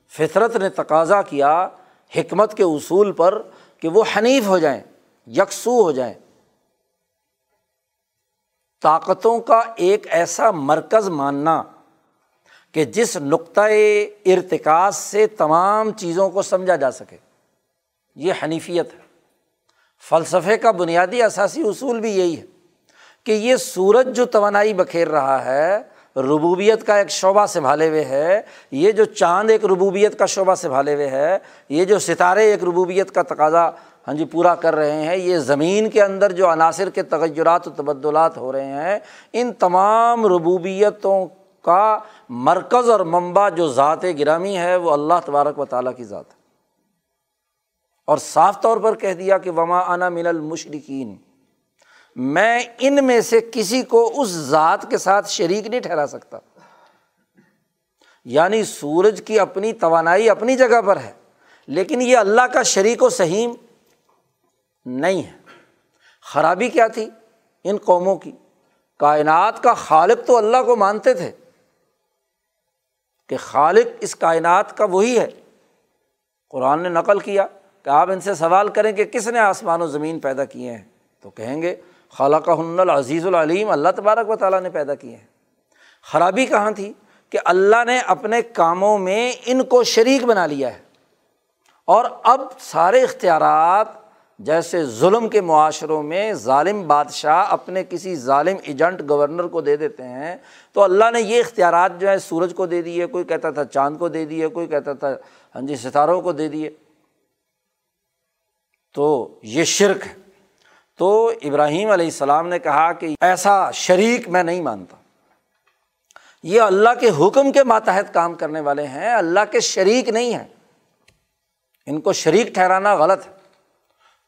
فطرت نے تقاضا کیا حکمت کے اصول پر کہ وہ حنیف ہو جائیں، یکسو ہو جائیں۔ طاقتوں کا ایک ایسا مرکز ماننا کہ جس نقطۂ ارتکاز سے تمام چیزوں کو سمجھا جا سکے، یہ حنیفیت ہے۔ فلسفے کا بنیادی اثاثی اصول بھی یہی ہے کہ یہ سورج جو توانائی بکھیر رہا ہے، ربوبیت کا ایک شعبہ سنبھالے ہوئے ہے، یہ جو چاند ایک ربوبیت کا شعبہ سنبھالے ہوئے ہے، یہ جو ستارے ایک ربوبیت کا تقاضا ہاں جی پورا کر رہے ہیں، یہ زمین کے اندر جو عناصر کے تغیرات و تبدلات ہو رہے ہیں، ان تمام ربوبیتوں کا مرکز اور منبع جو ذات گرامی ہے، وہ اللہ تبارک و تعالیٰ کی ذات ہے۔ اور صاف طور پر کہہ دیا کہ وما انا من المشرقین میں ان میں سے کسی کو اس ذات کے ساتھ شریک نہیں ٹھہرا سکتا۔ یعنی سورج کی اپنی توانائی اپنی جگہ پر ہے، لیکن یہ اللہ کا شریک و سہیم نہیں ہے۔ خرابی کیا تھی ان قوموں کی؟ کائنات کا خالق تو اللہ کو مانتے تھے۔ کہ خالق اس کائنات کا وہی ہے۔ قرآن نے نقل کیا۔ کہ آپ ان سے سوال کریں کہ کس نے آسمان و زمین پیدا کیے ہیں؟ تو کہیں گے خالہ کا ہن العزیز العلیم، اللہ تبارک و تعالیٰ نے پیدا کیے ہیں۔ خرابی کہاں تھی؟ کہ اللہ نے اپنے کاموں میں ان کو شریک بنا لیا ہے۔ اور اب سارے اختیارات جیسے ظلم کے معاشروں میں ظالم بادشاہ اپنے کسی ظالم ایجنٹ گورنر کو دے دیتے ہیں، تو اللہ نے یہ اختیارات جو ہے سورج کو دے دیے، کوئی کہتا تھا چاند کو دے دیے، کوئی کہتا تھا ہاں جی ستاروں کو دے دیے۔ تو یہ شرک ہے۔ تو ابراہیم علیہ السلام نے کہا کہ ایسا شریک میں نہیں مانتا۔ یہ اللہ کے حکم کے ماتحت کام کرنے والے ہیں، اللہ کے شریک نہیں ہیں۔ ان کو شریک ٹھہرانا غلط ہے۔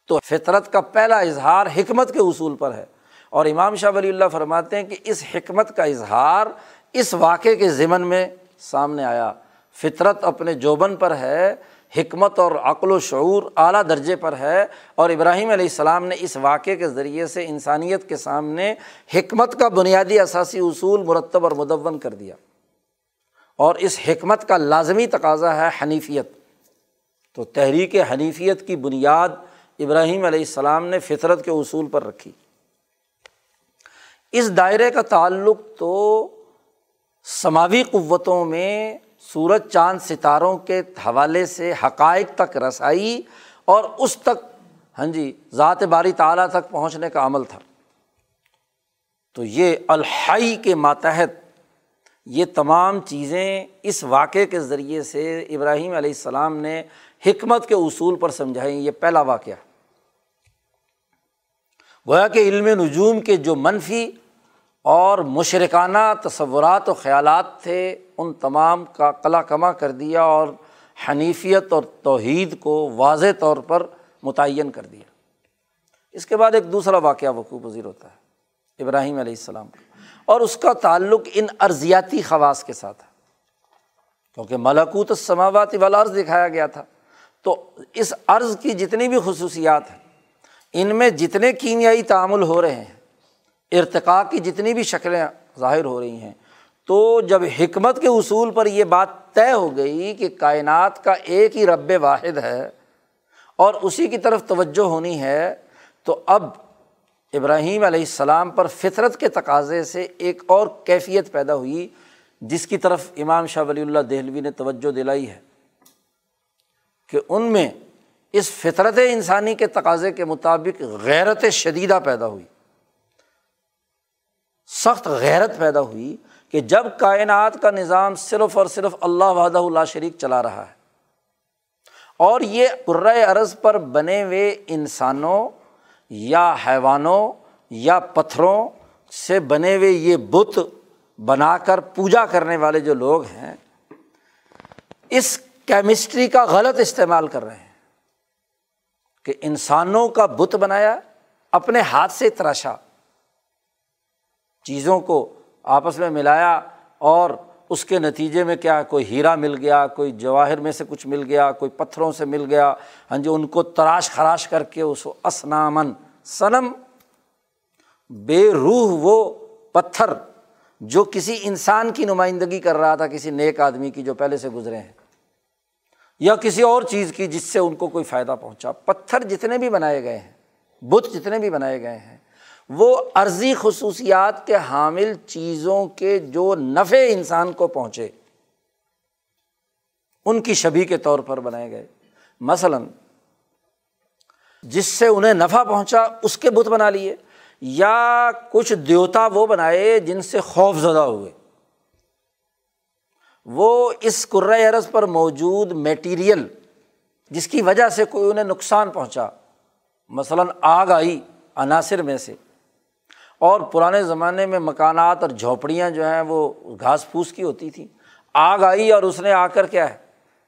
تو فطرت کا پہلا اظہار حکمت کے اصول پر ہے۔ اور امام شاہ ولی اللہ فرماتے ہیں کہ اس حکمت کا اظہار اس واقعے کے ضمن میں سامنے آیا۔ فطرت اپنے جوبن پر ہے حکمت اور عقل و شعور اعلیٰ درجے پر ہے اور ابراہیم علیہ السلام نے اس واقعے کے ذریعے سے انسانیت کے سامنے حکمت کا بنیادی اثاثی اصول مرتب اور مدون کر دیا۔ اور اس حکمت کا لازمی تقاضا ہے حنیفیت۔ تو تحریک حنیفیت کی بنیاد ابراہیم علیہ السلام نے فطرت کے اصول پر رکھی۔ اس دائرے کا تعلق تو سماوی قوتوں میں سورج چاند ستاروں کے حوالے سے حقائق تک رسائی اور اس تک ہاں جی ذات باری تعلیٰ تک پہنچنے کا عمل تھا۔ تو یہ الحائی کے ماتحت، یہ تمام چیزیں اس واقعے کے ذریعے سے ابراہیم علیہ السلام نے حکمت کے اصول پر سمجھائیں یہ پہلا واقعہ۔ گویا کہ علم نجوم کے جو منفی اور مشرکانہ تصورات و خیالات تھے، ان تمام کا کلا کما کر دیا اور حنیفیت اور توحید کو واضح طور پر متعین کر دیا۔ اس کے بعد ایک دوسرا واقعہ وقوع پذیر ہوتا ہے، ابراہیم علیہ السلام کا۔ اور اس کا تعلق ان ارضیاتی خواص کے ساتھ ہے۔ کیونکہ ملکوت السماواتی والا عرض دکھایا گیا تھا، تو اس عرض کی جتنی بھی خصوصیات ہیں، ان میں جتنے کیمیائی تعامل ہو رہے ہیں ارتقاء کی جتنی بھی شکلیں ظاہر ہو رہی ہیں، تو جب حکمت کے اصول پر یہ بات طے ہو گئی کہ کائنات کا ایک ہی رب واحد ہے اور اسی کی طرف توجہ ہونی ہے، تو اب ابراہیم علیہ السلام پر فطرت کے تقاضے سے ایک اور کیفیت پیدا ہوئی، جس کی طرف امام شاہ ولی اللہ دہلوی نے توجہ دلائی ہے کہ ان میں اس فطرت انسانی کے تقاضے کے مطابق غیرت شدیدہ پیدا ہوئی۔ سخت غیرت پیدا ہوئی کہ جب کائنات کا نظام صرف اور صرف اللہ وحدہ اللہ شریک چلا رہا ہے۔ اور یہ قرۂۂ عرض پر بنے ہوئے انسانوں یا حیوانوں یا پتھروں سے بنے ہوئے یہ بت بنا کر پوجا کرنے والے جو لوگ ہیں، اس کیمسٹری کا غلط استعمال کر رہے ہیں۔ کہ انسانوں کا بت بنایا، اپنے ہاتھ سے تراشا۔ چیزوں کو آپس میں ملایا اور اس کے نتیجے میں کیا کوئی ہیرا مل گیا، کوئی جواہر میں سے کچھ مل گیا، کوئی پتھروں سے مل گیا ہاں جی ان کو تراش خراش کر کے اس کو اسنامن سنم بے روح وہ پتھر جو کسی انسان کی نمائندگی کر رہا تھا، کسی نیک آدمی کی جو پہلے سے گزرے ہیں، یا کسی اور چیز کی جس سے ان کو کوئی فائدہ پہنچا۔ پتھر جتنے بھی بنائے گئے ہیں، بت جتنے بھی بنائے گئے ہیں وہ عرضی خصوصیات کے حامل چیزوں کے جو نفع انسان کو پہنچے، ان کی شبی کے طور پر بنائے گئے۔ مثلاً، جس سے انہیں نفع پہنچا، اس کے بت بنا لیے، یا کچھ دیوتا وہ بنائے جن سے خوف زدہ ہوئے۔ وہ اس عرض پر موجود میٹیریل، جس کی وجہ سے کوئی انہیں نقصان پہنچا۔ مثلاً، آگ آئی عناصر میں سے۔ اور پرانے زمانے میں مکانات اور جھونپڑیاں جو ہیں وہ گھاس پھوس کی ہوتی تھیں۔ آگ آئی اور اس نے آ کر کیا ہے؟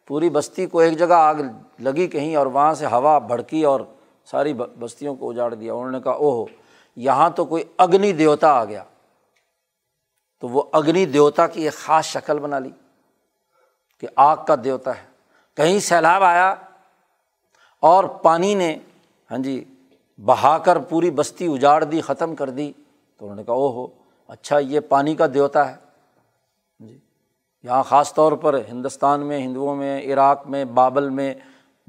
پوری بستی کو ایک جگہ آگ لگی کہیں اور وہاں سے ہوا بھڑکی اور ساری بستیوں کو اجاڑ دیا۔ انہوں نے کہا او ہو یہاں تو کوئی اگنی دیوتا آ گیا۔ تو وہ اگنی دیوتا کی ایک خاص شکل بنا لی کہ آگ کا دیوتا ہے۔ کہیں سیلاب آیا اور پانی نے ہاں جی بہا کر پوری بستی اجاڑ دی، ختم کر دی۔ تو انہوں نے کہا او ہو اچھا یہ پانی کا دیوتا ہے۔ جی۔ یہاں خاص طور پر ہندوستان میں، ہندوؤں میں، عراق میں، بابل میں،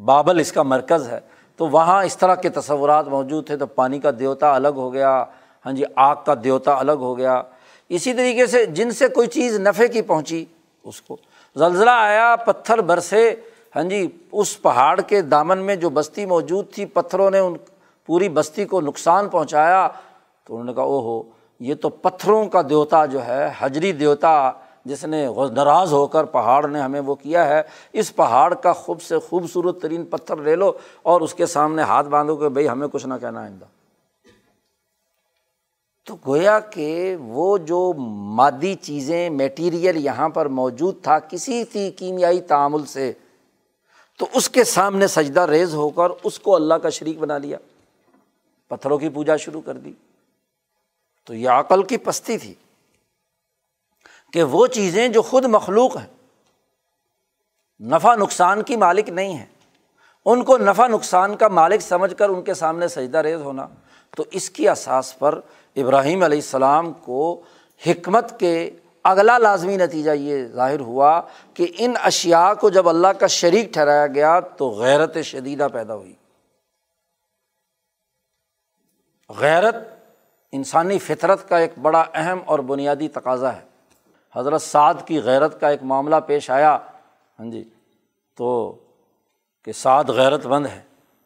بابل اس کا مرکز ہے۔ تو وہاں اس طرح کے تصورات موجود تھے، تو پانی کا دیوتا الگ ہو گیا۔ ہاں جی آگ کا دیوتا الگ ہو گیا۔ اسی طریقے سے جن سے کوئی چیز نفے کی پہنچی، اس کو زلزلہ آیا، پتھر برسے۔ ہاں جی اس پہاڑ کے دامن میں جو بستی موجود تھی، پتھروں نے ان پوری بستی کو نقصان پہنچایا تو انہوں نے کہا او ہو یہ تو پتھروں کا دیوتا جو ہے، حجری دیوتا جس نے ناراض ہو کر پہاڑ نے ہمیں وہ کیا ہے، اس پہاڑ کا خوب سے خوبصورت ترین پتھر لے لو اور اس کے سامنے ہاتھ باندھو کہ بھائی ہمیں کچھ نہ کہنا آئندہ۔ تو گویا کہ وہ جو مادی چیزیں میٹیریل یہاں پر موجود تھا، کسی تھی کیمیائی تعامل سے، تو اس کے سامنے سجدہ ریز ہو کر اس کو اللہ کا شریک بنا لیا۔ پتھروں کی پوجا شروع کر دی۔ تو یہ عقل کی پستی تھی کہ وہ چیزیں جو خود مخلوق ہیں، نفع نقصان کی مالک نہیں ہیں۔ ان کو نفع نقصان کا مالک سمجھ کر ان کے سامنے سجدہ ریز ہونا۔ تو اس کی اساس پر ابراہیم علیہ السلام کو حکمت کے اگلا لازمی نتیجہ یہ ظاہر ہوا کہ ان اشیا کو جب اللہ کا شریک ٹھہرایا گیا تو غیرت شدیدہ پیدا ہوئی۔ غیرت انسانی فطرت کا ایک بڑا اہم اور بنیادی تقاضا ہے۔ حضرت سعد کی غیرت کا ایک معاملہ پیش آیا۔ ہاں جی تو کہ سعد غیرت مند ہے۔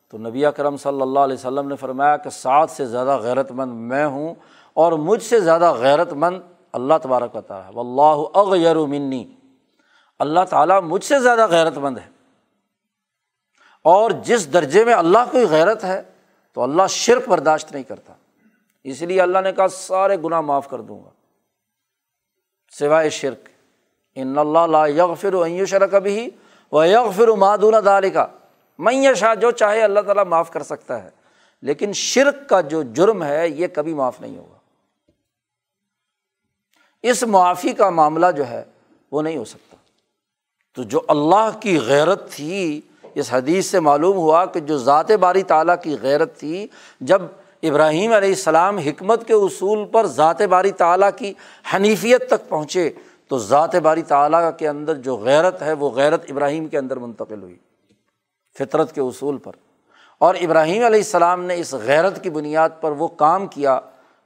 تو نبی کرم صلی اللہ علیہ وسلم نے فرمایا کہ سعد سے زیادہ غیرت مند میں ہوں اور مجھ سے زیادہ غیرت مند اللہ تبارک تعالیٰ ہے۔ اللہ اغیر منی۔ اللہ تعالیٰ مجھ سے زیادہ غیرت مند ہے۔ اور جس درجے میں اللہ کو غیرت ہے تو اللہ شرک برداشت نہیں کرتا۔ اس لیے اللہ نے کہا، سارے گناہ معاف کر دوں گا۔ سوائے شرک۔ ان اللہ لا یغفر و شرک ابھی وہ یغفر مادون دال کا میں شاہ جو چاہے اللہ تعالیٰ معاف کر سکتا ہے۔ لیکن شرک کا جو جرم ہے، یہ کبھی معاف نہیں ہوگا۔ اس معافی کا معاملہ جو ہے، وہ نہیں ہو سکتا۔ تو جو اللہ کی غیرت تھی اس حدیث سے معلوم ہوا کہ جو ذات باری تعالیٰ کی غیرت تھی، جب ابراہیم علیہ السلام حکمت کے اصول پر ذات باری تعالیٰ کی حنیفیت تک پہنچے، تو ذات باری تعالیٰ کے اندر جو غیرت ہے، وہ غیرت ابراہیم کے اندر منتقل ہوئی، فطرت کے اصول پر۔ اور ابراہیم علیہ السلام نے اس غیرت کی بنیاد پر وہ کام کیا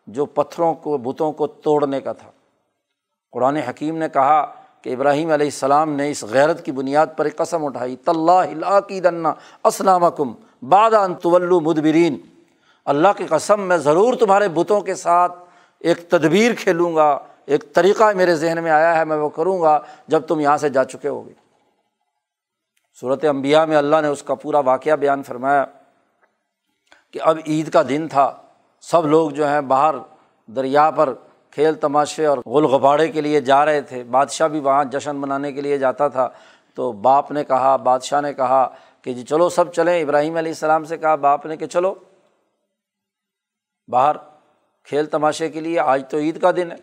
جو پتھروں کو، بتوں کو توڑنے کا تھا۔ قرآن حکیم نے کہا کہ ابراہیم علیہ السلام نے اس غیرت کی بنیاد پر ایک قسم اٹھائی طلّہ کی دنا اسلام کم بادان طول مدبرین. اللہ کی قسم، میں ضرور تمہارے بتوں کے ساتھ ایک تدبیر کھیلوں گا، ایک طریقہ میرے ذہن میں آیا ہے، میں وہ کروں گا جب تم یہاں سے جا چکے ہو گے صورت امبیا میں اللہ نے اس کا پورا واقعہ بیان فرمایا کہ اب عید کا دن تھا، سب لوگ جو ہیں باہر دریا پر کھیل تماشے اور غل غباڑے کے لیے جا رہے تھے۔ بادشاہ بھی وہاں جشن منانے کے لیے جاتا تھا۔ تو باپ نے کہا، بادشاہ نے کہا کہ جی چلو سب چلیں۔ ابراہیم علیہ السلام سے کہا باپ نے کہ چلو۔ باہر کھیل تماشے کے لیے آج تو عید کا دن ہے۔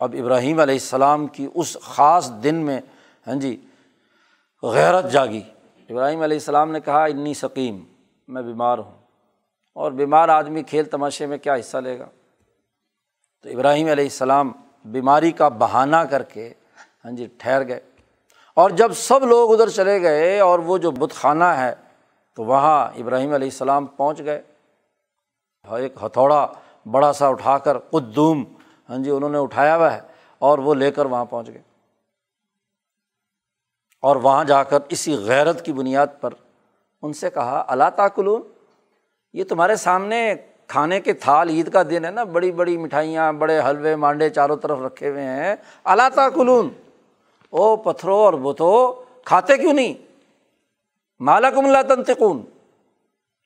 اب ابراہیم علیہ السلام کی اس خاص دن میں ہاں جی غیرت جاگی۔ ابراہیم علیہ السلام نے کہا، انی سکیم میں بیمار ہوں۔ اور بیمار آدمی کھیل تماشے میں کیا حصہ لے گا؟ تو ابراہیم علیہ السلام بیماری کا بہانہ کر کے ہاں جی ٹھہر گئے۔ اور جب سب لوگ ادھر چلے گئے اور وہ جو بت خانہ ہے، تو وہاں ابراہیم علیہ السلام پہنچ گئے۔ ایک ہتھوڑا بڑا سا اٹھا کر قدوم ہاں جی انہوں نے اٹھایا ہوا ہے اور وہ لے کر وہاں پہنچ گئے۔ اور وہاں جا کر اسی غیرت کی بنیاد پر ان سے کہا اللہ تعقلون یہ تمہارے سامنے کھانے کے تھال عید کا دن ہے نا، بڑی بڑی مٹھائیاں، بڑے حلوے، مانڈے چاروں طرف رکھے ہوئے ہیں۔ اللہ تعقلون او پتھروں اور بتو، کھاتے کیوں نہیں؟ مالکم اللہ تنتقون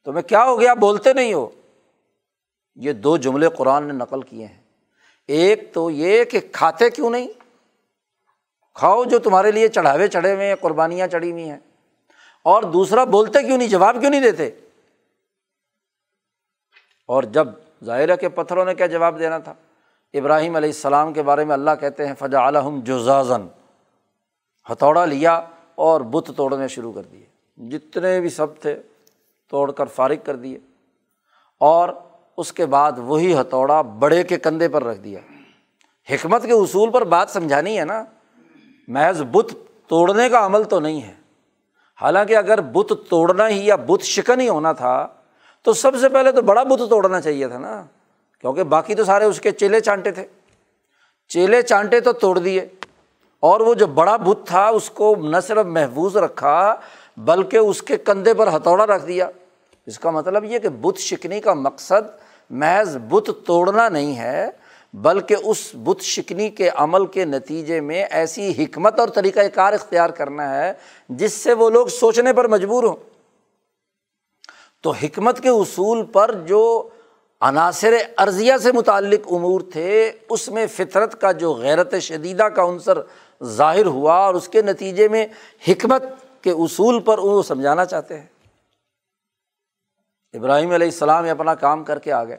تمہیں کیا ہو گیا؟ بولتے نہیں ہو۔ یہ دو جملے قرآن نے نقل کیے ہیں۔ ایک تو یہ کہ کھاتے کیوں نہیں؟ کھاؤ جو تمہارے لیے چڑھاوے چڑھے ہوئے ہیں، قربانیاں چڑھی ہوئی ہیں۔ اور دوسرا، بولتے کیوں نہیں؟ جواب کیوں نہیں دیتے؟ اور جب ظاہر کے پتھروں نے کیا جواب دینا تھا؟ ابراہیم علیہ السلام کے بارے میں اللہ کہتے ہیں فجا الحم جزازن ہتھوڑا لیا اور بت توڑنے شروع کر دیے۔ جتنے بھی سب تھے، توڑ کر فارغ کر دیے۔ اور اس کے بعد وہی ہتھوڑا بڑے کے کندھے پر رکھ دیا۔ حکمت کے اصول پر بات سمجھانی ہے نا؟ محض بت توڑنے کا عمل تو نہیں ہے۔ حالانکہ اگر بت توڑنا ہی یا بت شکن ہی ہونا تھا تو سب سے پہلے تو بڑا بت توڑنا چاہیے تھا نا، کیونکہ باقی تو سارے اس کے چیلے چانٹے تھے۔ چیلے چانٹے تو توڑ دیے۔ اور وہ جو بڑا بت تھا، اس کو نہ صرف محفوظ رکھا، بلکہ اس کے کندھے پر ہتھوڑا رکھ دیا۔ اس کا مطلب یہ کہ بت شکنی کا مقصد محض بت توڑنا نہیں ہے، بلکہ اس بت شکنی کے عمل کے نتیجے میں ایسی حکمت اور طریقۂ کار اختیار کرنا ہے، جس سے وہ لوگ سوچنے پر مجبور ہوں۔ تو حکمت کے اصول پر جو عناصر عرضیہ سے متعلق امور تھے، اس میں فطرت کا جو غیرت شدیدہ کا عنصر ظاہر ہوا اور اس کے نتیجے میں حکمت کے اصول پر وہ سمجھانا چاہتے ہیں۔ ابراہیم علیہ السلام اپنا کام کر کے آ گئے۔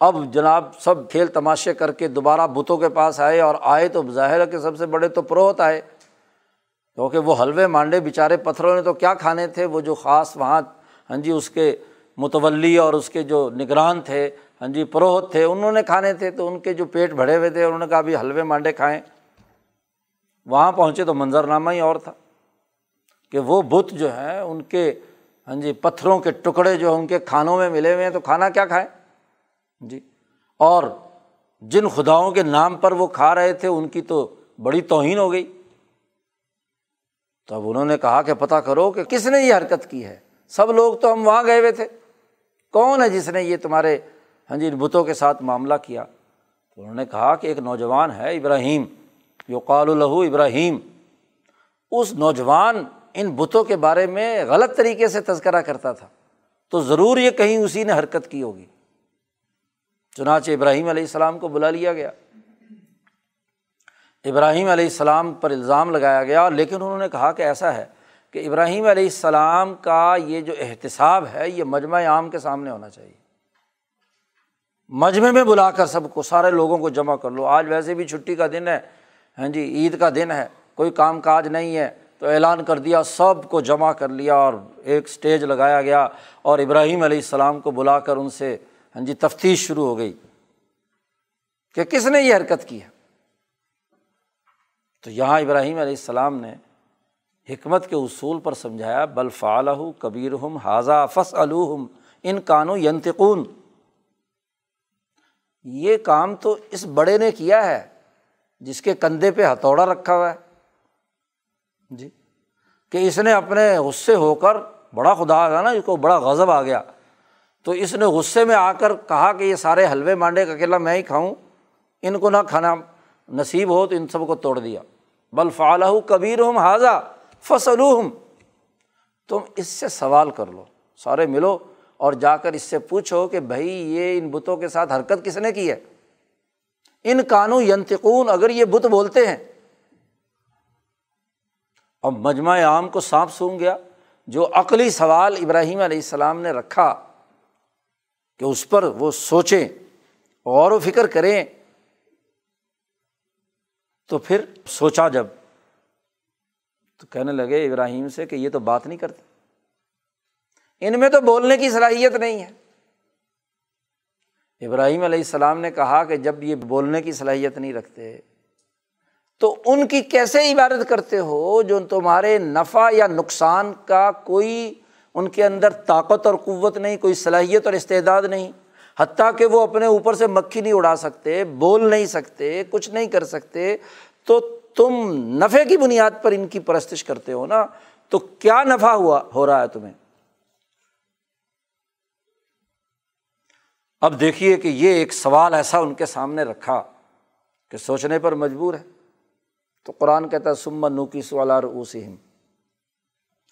اب جناب سب کھیل تماشے کر کے دوبارہ بتوں کے پاس آئے اور آئے تو ظاہر ہے کہ سب سے بڑے تو پروہت آئے۔ کیونکہ وہ حلوے مانڈے بیچارے پتھروں نے تو کیا کھانے تھے، وہ جو خاص وہاں ہاں جی اس کے متولی اور اس کے جو نگران تھے ہاں جی پروہت تھے، انہوں نے کھانے تھے، تو ان کے جو پیٹ بھرے ہوئے تھے، انہوں نے کہا ابھی حلوے مانڈے کھائیں۔ وہاں پہنچے تو منظرنامہ ہی اور تھا کہ وہ بت جو ہیں، ان کے ہاں جی پتھروں کے ٹکڑے جو ان کے کھانوں میں ملے ہوئے ہیں، تو کھانا کیا کھائیں؟ جی اور جن خداؤں کے نام پر وہ کھا رہے تھے، ان کی تو بڑی توہین ہو گئی۔ تو اب انہوں نے کہا کہ پتہ کرو کہ کس نے یہ حرکت کی ہے؟ سب لوگ تو ہم وہاں گئے ہوئے تھے۔ کون ہے جس نے یہ تمہارے ہاں جی بتوں کے ساتھ معاملہ کیا؟ تو انہوں نے کہا کہ ایک نوجوان ہے ابراہیم یو قال الہو ابراہیم۔ اس نوجوان ان بتوں کے بارے میں غلط طریقے سے تذکرہ کرتا تھا۔ تو ضرور یہ کہیں اسی نے حرکت کی ہوگی۔ چنانچہ ابراہیم علیہ السلام کو بلا لیا گیا۔ ابراہیم علیہ السلام پر الزام لگایا گیا، لیکن انہوں نے کہا کہ ایسا ہے۔ کہ ابراہیم علیہ السلام کا یہ جو احتساب ہے، یہ مجمع عام کے سامنے ہونا چاہیے۔ مجمع میں بلا کر سب کو، سارے لوگوں کو جمع کر لو۔ آج ویسے بھی چھٹی کا دن ہے ہاں جی عید کا دن ہے، کوئی کام کاج نہیں ہے۔ تو اعلان کر دیا، سب کو جمع کر لیا اور ایک اسٹیج لگایا گیا۔ اور ابراہیم علیہ السلام کو بلا کر ان سے ہاں جی تفتیش شروع ہو گئی کہ کس نے یہ حرکت کی ہے؟ تو یہاں ابراہیم علیہ السلام نے حکمت کے اصول پر سمجھایا، بل فعلہ کبیر ہم حاضہ فص الحم ان کانو ینتقون یہ کام تو اس بڑے نے کیا ہے، جس کے کندھے پہ ہتھوڑا رکھا ہوا ہے۔ جی کہ اس نے اپنے غصے ہو کر، بڑا خدا آ گیا نا، اس کو بڑا غضب آ گیا۔ تو اس نے غصے میں آ کر کہا کہ یہ سارے حلوے مانڈے کا اکیلا میں ہی کھاؤں، ان کو نہ کھانا، نصیب ہو تو ان سب کو توڑ دیا۔ بل فعالہ کبیر ہم حاضہ فصلوم تم اس سے سوال کر لو، سارے ملو اور جا کر اس سے پوچھو کہ بھائی یہ ان بتوں کے ساتھ حرکت کس نے کی ہے؟ ان کانو ینتقون اگر یہ بت بولتے ہیں۔ اب مجمع عام کو سانپ سونگ گیا، جو عقلی سوال ابراہیم علیہ السلام نے رکھا کہ اس پر وہ سوچیں غور و فکر کریں۔ تو پھر سوچا جب تو کہنے لگے ابراہیم سے کہ یہ تو بات نہیں کرتے۔ ان میں تو بولنے کی صلاحیت نہیں ہے۔ ابراہیم علیہ السلام نے کہا کہ جب یہ بولنے کی صلاحیت نہیں رکھتے، تو ان کی کیسے عبادت کرتے ہو جو تمہارے نفع یا نقصان کا کوئی ان کے اندر طاقت اور قوت نہیں، کوئی صلاحیت اور استعداد نہیں، حتیٰ کہ وہ اپنے اوپر سے مکھی نہیں اڑا سکتے، بول نہیں سکتے، کچھ نہیں کر سکتے۔ تو تم نفع کی بنیاد پر ان کی پرستش کرتے ہو نا، تو کیا نفع ہوا، ہو رہا ہے تمہیں؟ اب دیکھیے کہ یہ ایک سوال ایسا ان کے سامنے رکھا کہ سوچنے پر مجبور ہے۔ تو قرآن کہتا ہے سمن نوکی سوالار اوسم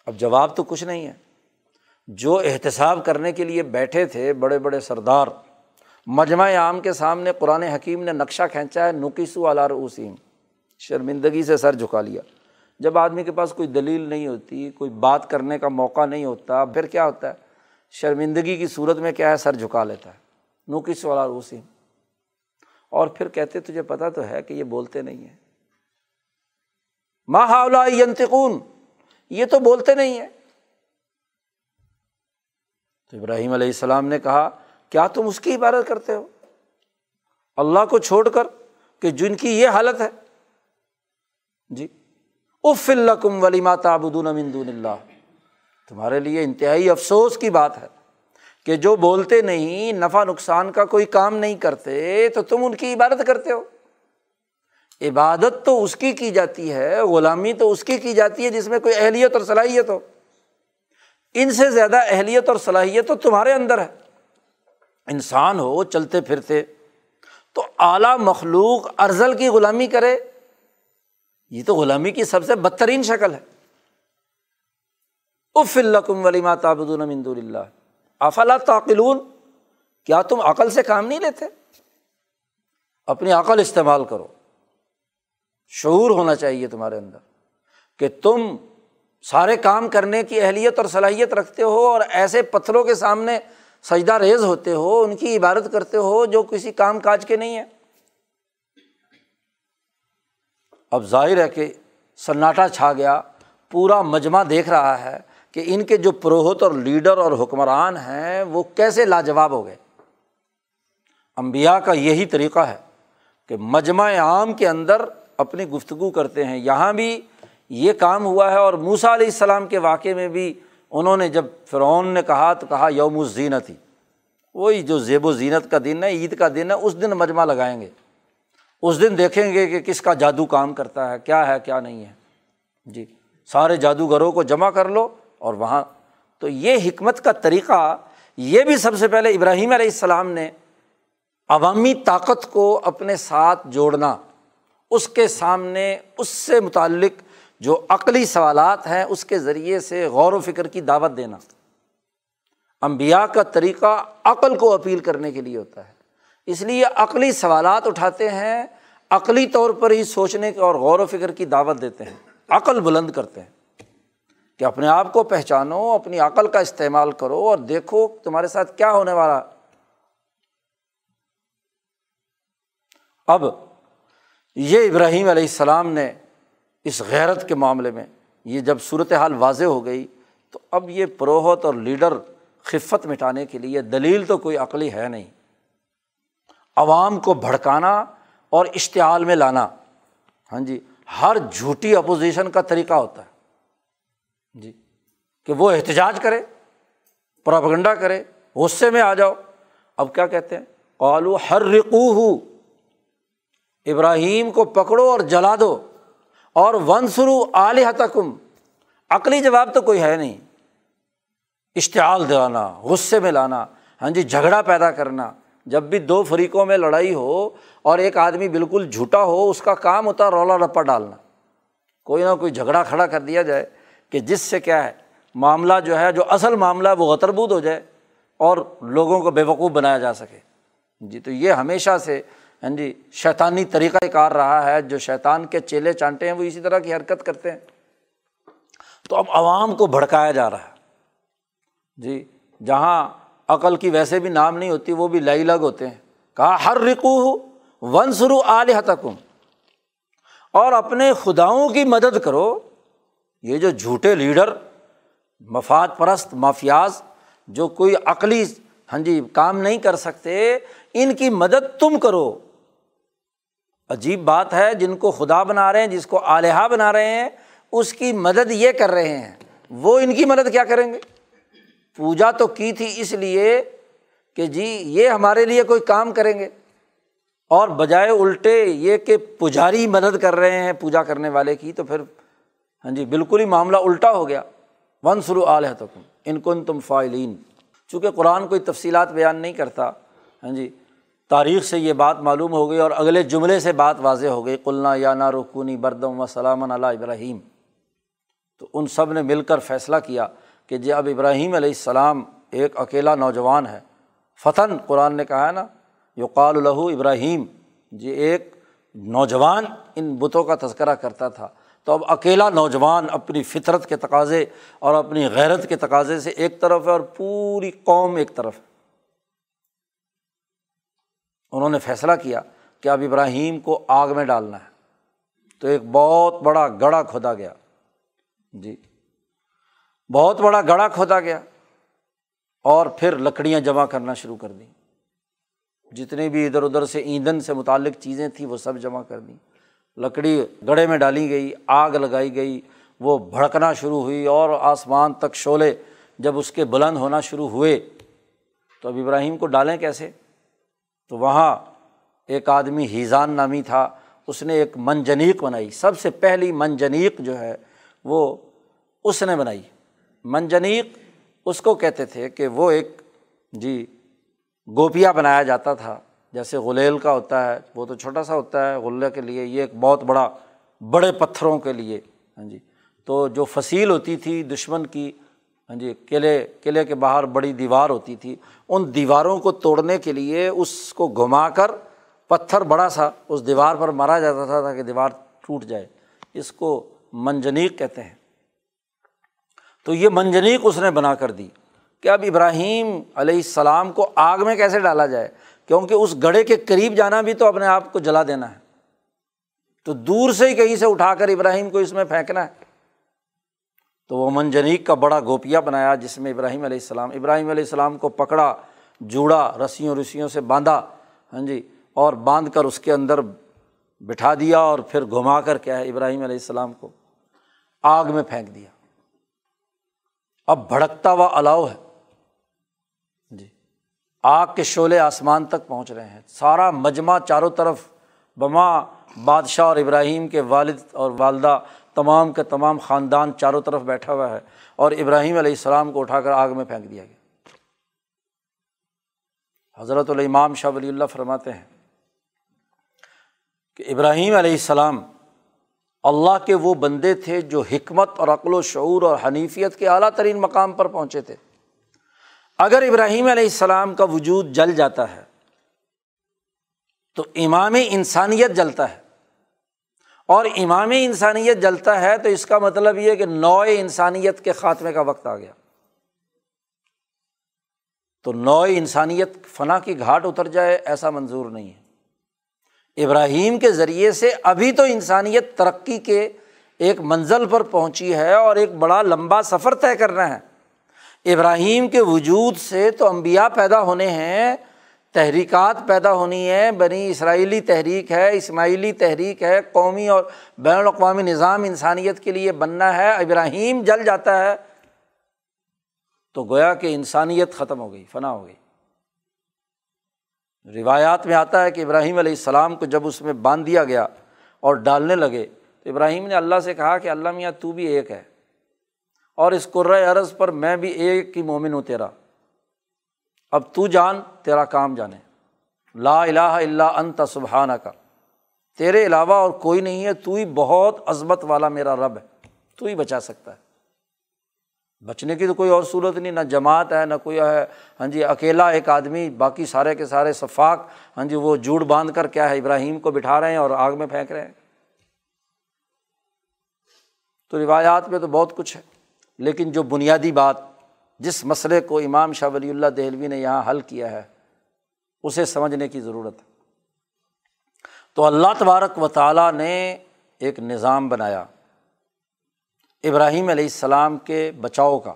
اب جواب تو کچھ نہیں ہے۔ جو احتساب کرنے کے لیے بیٹھے تھے بڑے بڑے سردار، مجمع عام کے سامنے قرآن حکیم نے نقشہ کھینچا ہے، نوکیسو علار اوسیم شرمندگی سے سر جھکا لیا۔ جب آدمی کے پاس کوئی دلیل نہیں ہوتی، کوئی بات کرنے کا موقع نہیں ہوتا، پھر کیا ہوتا ہے؟ شرمندگی کی صورت میں کیا ہے؟ سر جھکا لیتا ہے۔ نوکیس والا روسی اور پھر کہتے، تجھے پتا تو ہے کہ یہ بولتے نہیں ہیں۔ ماں ینتقون یہ تو بولتے نہیں ہیں۔ تو ابراہیم علیہ السلام نے کہا، کیا تم اس کی عبادت کرتے ہو؟ اللہ کو چھوڑ کر کہ جن کی یہ حالت ہے۔ جی۔ اف الکم ولی ماتا ابدون امدون اللہ تمہارے لیے انتہائی افسوس کی بات ہے کہ جو بولتے نہیں، نفع نقصان کا کوئی کام نہیں کرتے، تو تم ان کی عبادت کرتے ہو۔ عبادت تو اس کی کی جاتی ہے، غلامی تو اس کی کی جاتی ہے جس میں کوئی اہلیت اور صلاحیت ہو۔ ان سے زیادہ اہلیت اور صلاحیت تو تمہارے اندر ہے۔ انسان ہو، چلتے پھرتے، تو اعلیٰ مخلوق ارزل کی غلامی کرے۔ یہ تو غلامی کی سب سے بدترین شکل ہے۔ اف الکم ولی ماتابد المد اللہ۔ افلا تعقلون؟ کیا تم عقل سے کام نہیں لیتے؟ اپنی عقل استعمال کرو۔ شعور ہونا چاہیے تمہارے اندر کہ تم سارے کام کرنے کی اہلیت اور صلاحیت رکھتے ہو اور ایسے پتھروں کے سامنے سجدہ ریز ہوتے ہو، ان کی عبادت کرتے ہو جو کسی کام کاج کے نہیں ہے۔ اب ظاہر ہے کہ سناٹا چھا گیا، پورا مجمع دیکھ رہا ہے کہ ان کے جو پروہت اور لیڈر اور حکمران ہیں، وہ کیسے لاجواب ہو گئے۔ امبیا کا یہی طریقہ ہے کہ مجمع عام کے اندر اپنی گفتگو کرتے ہیں۔ یہاں بھی یہ کام ہوا ہے اور موسا علیہ السلام کے واقعے میں بھی انہوں نے جب فرعون نے کہا تو کہا یوم الزینت ہی وہی جو زیب و زینت کا دن ہے، عید کا دن ہے، اس دن مجمع لگائیں گے۔ اس دن دیکھیں گے کہ کس کا جادو کام کرتا ہے، کیا ہے، کیا نہیں ہے۔ جی سارے جادوگروں کو جمع کر لو اور وہاں۔ تو یہ حکمت کا طریقہ، یہ بھی سب سے پہلے ابراہیم علیہ السلام نے عوامی طاقت کو اپنے ساتھ جوڑنا۔ اس کے سامنے اس سے متعلق جو عقلی سوالات ہیں، اس کے ذریعے سے غور و فکر کی دعوت دینا۔ امبیا کا طریقہ عقل کو اپیل کرنے کے لیے ہوتا ہے۔ اس لیے عقلی سوالات اٹھاتے ہیں، عقلی طور پر ہی سوچنے کے اور غور و فکر کی دعوت دیتے ہیں، عقل بلند کرتے ہیں کہ اپنے آپ کو پہچانو، اپنی عقل کا استعمال کرو اور دیکھو تمہارے ساتھ کیا ہونے والا۔ اب یہ ابراہیم علیہ السلام نے اس غیرت کے معاملے میں، یہ جب صورت حال واضح ہو گئی تو اب یہ پروہت اور لیڈر خفت مٹانے کے لیے دلیل تو کوئی عقلی ہے نہیں۔ عوام کو بھڑکانا اور اشتعال میں لانا۔ ہاں جی ہر جھوٹی اپوزیشن کا طریقہ ہوتا ہے۔ جی کہ وہ احتجاج کرے، پراپگنڈا کرے، غصے میں آ جاؤ۔ اب کیا کہتے ہیں؟ قالو ہر رقو ہو ابراہیم کو پکڑو اور جلا دو، اور ون سرو تکم عقلی جواب تو کوئی ہے نہیں۔ اشتعال دلانا، غصے میں لانا۔ ہاں جی جھگڑا پیدا کرنا۔ جب بھی دو فریقوں میں لڑائی ہو اور ایک آدمی بالکل جھوٹا ہو، اس کا کام ہوتا ہے رولا رپا ڈالنا۔ کوئی نہ کوئی جھگڑا کھڑا کر دیا جائے کہ جس سے کیا ہے، معاملہ جو ہے، جو اصل معاملہ ہے، وہ غتربود ہو جائے اور لوگوں کو بے وقوف بنایا جا سکے۔ جی تو یہ ہمیشہ سے ہاں جی شیطانی طریقہ کار رہا ہے۔ جو شیطان کے چیلے چانٹے ہیں، وہ اسی طرح کی حرکت کرتے ہیں۔ تو اب عوام کو بھڑکایا جا رہا ہے۔ جی جہاں عقل کی ویسے بھی نام نہیں ہوتی، وہ بھی لائی لگ ہوتے ہیں۔ کہا ہر رکو ہو ون سرو تکم اور اپنے خداؤں کی مدد کرو۔ یہ جو جھوٹے لیڈر، مفاد پرست، مافیاز، جو کوئی عقلی ہاں جی کام نہیں کر سکتے، ان کی مدد تم کرو۔ عجیب بات ہے، جن کو خدا بنا رہے ہیں، جس کو آلیہ بنا رہے ہیں، اس کی مدد یہ کر رہے ہیں۔ وہ ان کی مدد کیا کریں گے؟ پوجا تو کی تھی اس لیے کہ جی یہ ہمارے لیے کوئی کام کریں گے۔ اور بجائے الٹے یہ کہ پجاری مدد کر رہے ہیں پوجا کرنے والے کی تو پھر ہاں جی بالکل ہی معاملہ الٹا ہو گیا۔ ون سرو آل ہے تو ان کن تم فائلین چونکہ قرآن کوئی تفصیلات بیان نہیں کرتا ہاں جی تاریخ سے یہ بات معلوم ہو گئی اور اگلے جملے سے بات واضح ہو گئی۔ قلنا یا نا رکونی بردم و سلام علیہ ابراہیم۔ تو ان سب نے مل کر فیصلہ کیا۔ کہ جی اب ابراہیم علیہ السلام ایک اکیلا نوجوان ہے۔ فتن قرآن نے کہا ہے نا، یقال الہو ابراہیم۔ جی ایک نوجوان ان بتوں کا تذکرہ کرتا تھا۔ تو اب اکیلا نوجوان اپنی فطرت کے تقاضے اور اپنی غیرت کے تقاضے سے ایک طرف ہے اور پوری قوم ایک طرف ہے۔ انہوں نے فیصلہ کیا کہ اب ابراہیم کو آگ میں ڈالنا ہے۔ تو ایک بہت بڑا گڑھا کھودا گیا۔ جی بہت بڑا گڑھا کھودا گیا اور پھر لکڑیاں جمع کرنا شروع کر دیں۔ جتنے بھی ادھر ادھر سے ایندھن سے متعلق چیزیں تھیں وہ سب جمع کر دیں۔ لکڑی گڑھے میں ڈالی گئی، آگ لگائی گئی، وہ بھڑکنا شروع ہوئی اور آسمان تک شعلے جب اس کے بلند ہونا شروع ہوئے تو اب ابراہیم کو ڈالیں کیسے؟ تو وہاں ایک آدمی ہیزان نامی تھا، اس نے ایک منجنیق بنائی۔ سب سے پہلی منجنیق جو ہے وہ اس نے بنائی۔ منجنیق اس کو کہتے تھے کہ وہ ایک جی گوپیا بنایا جاتا تھا، جیسے غلیل کا ہوتا ہے، وہ تو چھوٹا سا ہوتا ہے غلے کے لیے، یہ ایک بہت بڑا بڑے پتھروں کے لیے ہاں جی تو جو فصیل ہوتی تھی دشمن کی ہاں جی قلعے قلعے کے باہر بڑی دیوار ہوتی تھی، ان دیواروں کو توڑنے کے لیے اس کو گھما کر پتھر بڑا سا اس دیوار پر مارا جاتا تھا تاکہ دیوار ٹوٹ جائے، اس کو منجنیق کہتے ہیں۔ تو یہ منجنیق اس نے بنا کر دی کہ اب ابراہیم علیہ السلام کو آگ میں کیسے ڈالا جائے؟ کیونکہ اس گڑھے کے قریب جانا بھی تو اپنے آپ کو جلا دینا ہے۔ تو دور سے ہی کہیں سے اٹھا کر ابراہیم کو اس میں پھینکنا ہے۔ تو وہ منجنیق کا بڑا گوپیا بنایا جس میں ابراہیم علیہ السلام، ابراہیم علیہ السلام کو پکڑا، جوڑا، رسیوں رسیوں سے باندھا ہاں جی اور باندھ کر اس کے اندر بٹھا دیا اور پھر گھما کر کیا ہے ابراہیم علیہ السلام کو؟ آگ میں پھینک دیا۔ اب بھڑکتا ہوا الاؤ ہے۔ جی۔ آگ کے شعلے آسمان تک پہنچ رہے ہیں۔ سارا مجمع چاروں طرف بما بادشاہ اور ابراہیم کے والد اور والدہ تمام کے تمام خاندان چاروں طرف بیٹھا ہوا ہے اور ابراہیم علیہ السلام کو اٹھا کر آگ میں پھینک دیا گیا۔ حضرت الامام شاہ ولی اللہ فرماتے ہیں کہ ابراہیم علیہ السلام اللہ کے وہ بندے تھے جو حکمت اور عقل و شعور اور حنیفیت کے اعلیٰ ترین مقام پر پہنچے تھے۔ اگر ابراہیم علیہ السلام کا وجود جل جاتا ہے، تو امام انسانیت جلتا ہے۔ اور امام انسانیت جلتا ہے تو اس کا مطلب یہ کہ نو انسانیت کے خاتمے کا وقت آ گیا۔ تو نو انسانیت فنا کی گھاٹ اتر جائے ایسا منظور نہیں ہے۔ ابراہیم کے ذریعے سے ابھی تو انسانیت ترقی کے ایک منزل پر پہنچی ہے اور ایک بڑا لمبا سفر طے کرنا ہے ابراہیم کے وجود سے تو امبیا پیدا ہونے ہیں، تحریکات پیدا ہونی ہے بنی اسرائیلی تحریک ہے، اسماعیلی تحریک ہے، قومی اور بین الاقوامی نظام انسانیت کے لیے بننا ہے، ابراہیم جل جاتا ہے۔ تو گویا کہ انسانیت ختم ہو گئی، فنا ہو گئی۔ روایات میں آتا ہے کہ ابراہیم علیہ السلام کو جب اس میں باندھ دیا گیا اور ڈالنے لگے تو ابراہیم نے اللہ سے کہا کہ اللہ میاں تو بھی ایک ہے اور اس قرۂۂ عرض پر میں بھی ایک کی مومن ہوں تیرا۔ اب تو جان، تیرا کام جانے۔ لا الہ الا انت سبحانہ کا تیرے علاوہ اور کوئی نہیں ہے، تو ہی بہت عظمت والا میرا رب ہے۔ تو ہی بچا سکتا ہے۔ بچنے کی تو کوئی اور صورت نہیں، نہ جماعت ہے، نہ کوئی ہے۔ ہاں جی اکیلا ایک آدمی، باقی سارے کے سارے شفاق ہاں جی وہ جوڑ باندھ کر کیا ہے، ابراہیم کو بٹھا رہے ہیں اور آگ میں پھینک رہے ہیں۔ تو روایات میں تو بہت کچھ ہے، لیکن جو بنیادی بات، جس مسئلے کو امام شاہ ولی اللہ دہلوی نے یہاں حل کیا ہے، اسے سمجھنے کی ضرورت ہے۔ تو اللہ تبارک و تعالیٰ نے ایک نظام بنایا۔ ابراہیم علیہ السلام کے بچاؤ کا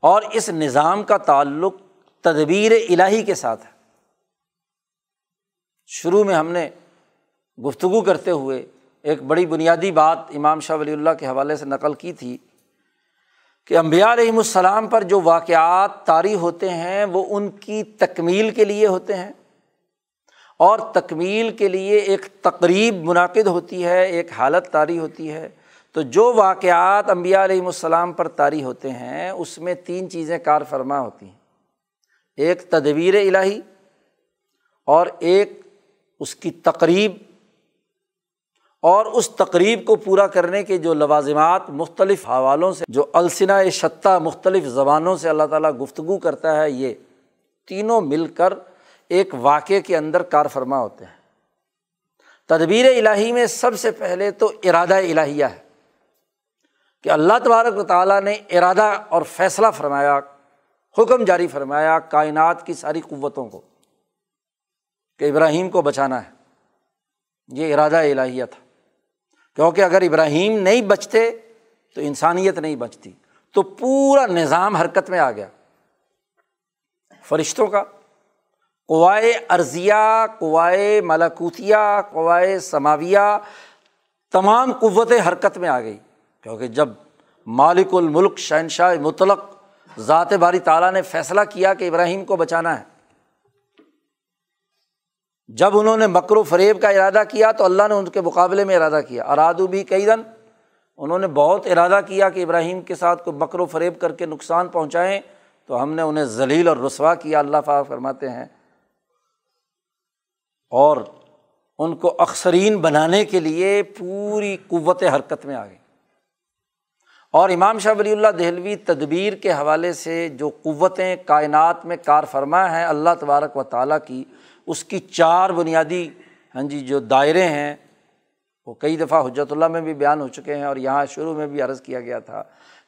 اور اس نظام کا تعلق تدبیر الہی کے ساتھ ہے۔ شروع میں ہم نے گفتگو کرتے ہوئے ایک بڑی بنیادی بات امام شاہ ولی اللہ کے حوالے سے نقل کی تھی کہ امبیا علیہم السلام پر جو واقعات طاری ہوتے ہیں وہ ان کی تکمیل کے لیے ہوتے ہیں اور تکمیل کے لیے ایک تقریب منعقد ہوتی ہے، ایک حالت طاری ہوتی ہے۔ تو جو واقعات امبیا علیہم السلام پر طاری ہوتے ہیں، اس میں تین چیزیں کار فرما ہوتی ہیں۔ ایک تدبیر الہی اور ایک اس کی تقریب۔ اور اس تقریب کو پورا کرنے کے جو لوازمات مختلف حوالوں سے، جو السنا شطہ مختلف زبانوں سے اللہ تعالیٰ گفتگو کرتا ہے، یہ تینوں مل کر ایک واقعے کے اندر کار فرما ہوتے ہیں۔ تدبیر الہی میں سب سے پہلے تو ارادہ الہیہ ہے۔ کہ اللہ تبارک و تعالیٰ نے ارادہ اور فیصلہ فرمایا، حکم جاری فرمایا کائنات کی ساری قوتوں کو کہ ابراہیم کو بچانا ہے۔ یہ ارادہ الہیہ تھا۔ کیونکہ اگر ابراہیم نہیں بچتے تو انسانیت نہیں بچتی۔ تو پورا نظام حرکت میں آ گیا۔ فرشتوں کا۔ کوائے ارضیہ کوائے ملاکوتیا کوائے سماویہ تمام قوتیں حرکت میں آ گئی کیونکہ جب مالک الملک شہنشاہ مطلق ذات باری تعالیٰ نے فیصلہ کیا کہ ابراہیم کو بچانا ہے، جب انہوں نے مکر و فریب کا ارادہ کیا تو اللہ نے ان کے مقابلے میں ارادہ کیا۔ ارادو بھی کئی دن انہوں نے بہت ارادہ کیا کہ ابراہیم کے ساتھ کوئی مکر و فریب کر کے نقصان پہنچائیں۔ تو ہم نے انہیں ذلیل اور رسوا کیا۔ اللہ فا فرماتے ہیں، اور ان کو اکثرین بنانے کے لیے پوری قوت حرکت میں آ گئی اور امام شاہ ولی اللہ دہلوی تدبیر کے حوالے سے جو قوتیں کائنات میں کار فرما ہیں، اللہ تبارک و تعالیٰ کی، اس کی چار بنیادی ہاں جی جو دائرے ہیں، وہ کئی دفعہ حجرت اللہ میں بھی بیان ہو چکے ہیں اور یہاں شروع میں بھی عرض کیا گیا تھا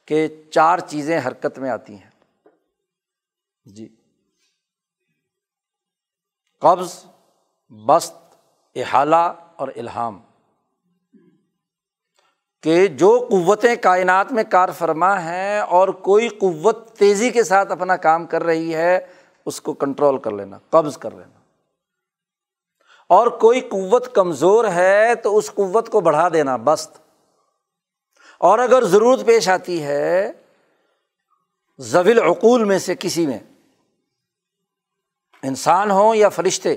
کہ چار چیزیں حرکت میں آتی ہیں۔ جی۔ قبض بست احالہ اور الہام۔ کہ جو قوتیں کائنات میں کار فرما ہیں اور کوئی قوت تیزی کے ساتھ اپنا کام کر رہی ہے، اس کو کنٹرول کر لینا، قبض کر لینا۔ اور کوئی قوت کمزور ہے تو اس قوت کو بڑھا دینا، بست۔ اور اگر ضرورت پیش آتی ہے زویل عقول میں سے کسی میں، انسان ہوں یا فرشتے،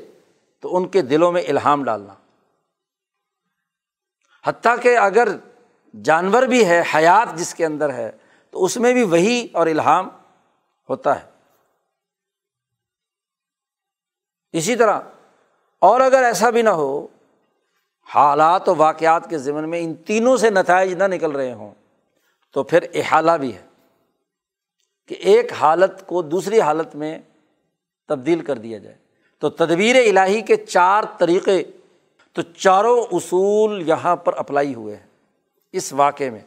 تو ان کے دلوں میں الہام ڈالنا۔ حتیٰ کہ اگر جانور بھی ہے، حیات جس کے اندر ہے، تو اس میں بھی وہی اور الہام ہوتا ہے۔ اسی طرح، اور اگر ایسا بھی نہ ہو، حالات و واقعات کے ذمن میں ان تینوں سے نتائج نہ نکل رہے ہوں، تو پھر احالہ بھی ہے کہ ایک حالت کو دوسری حالت میں تبدیل کر دیا جائے۔ تو تدبیر الہی کے چار طریقے، تو چاروں اصول یہاں پر اپلائی ہوئے ہیں۔ اس واقعے میں۔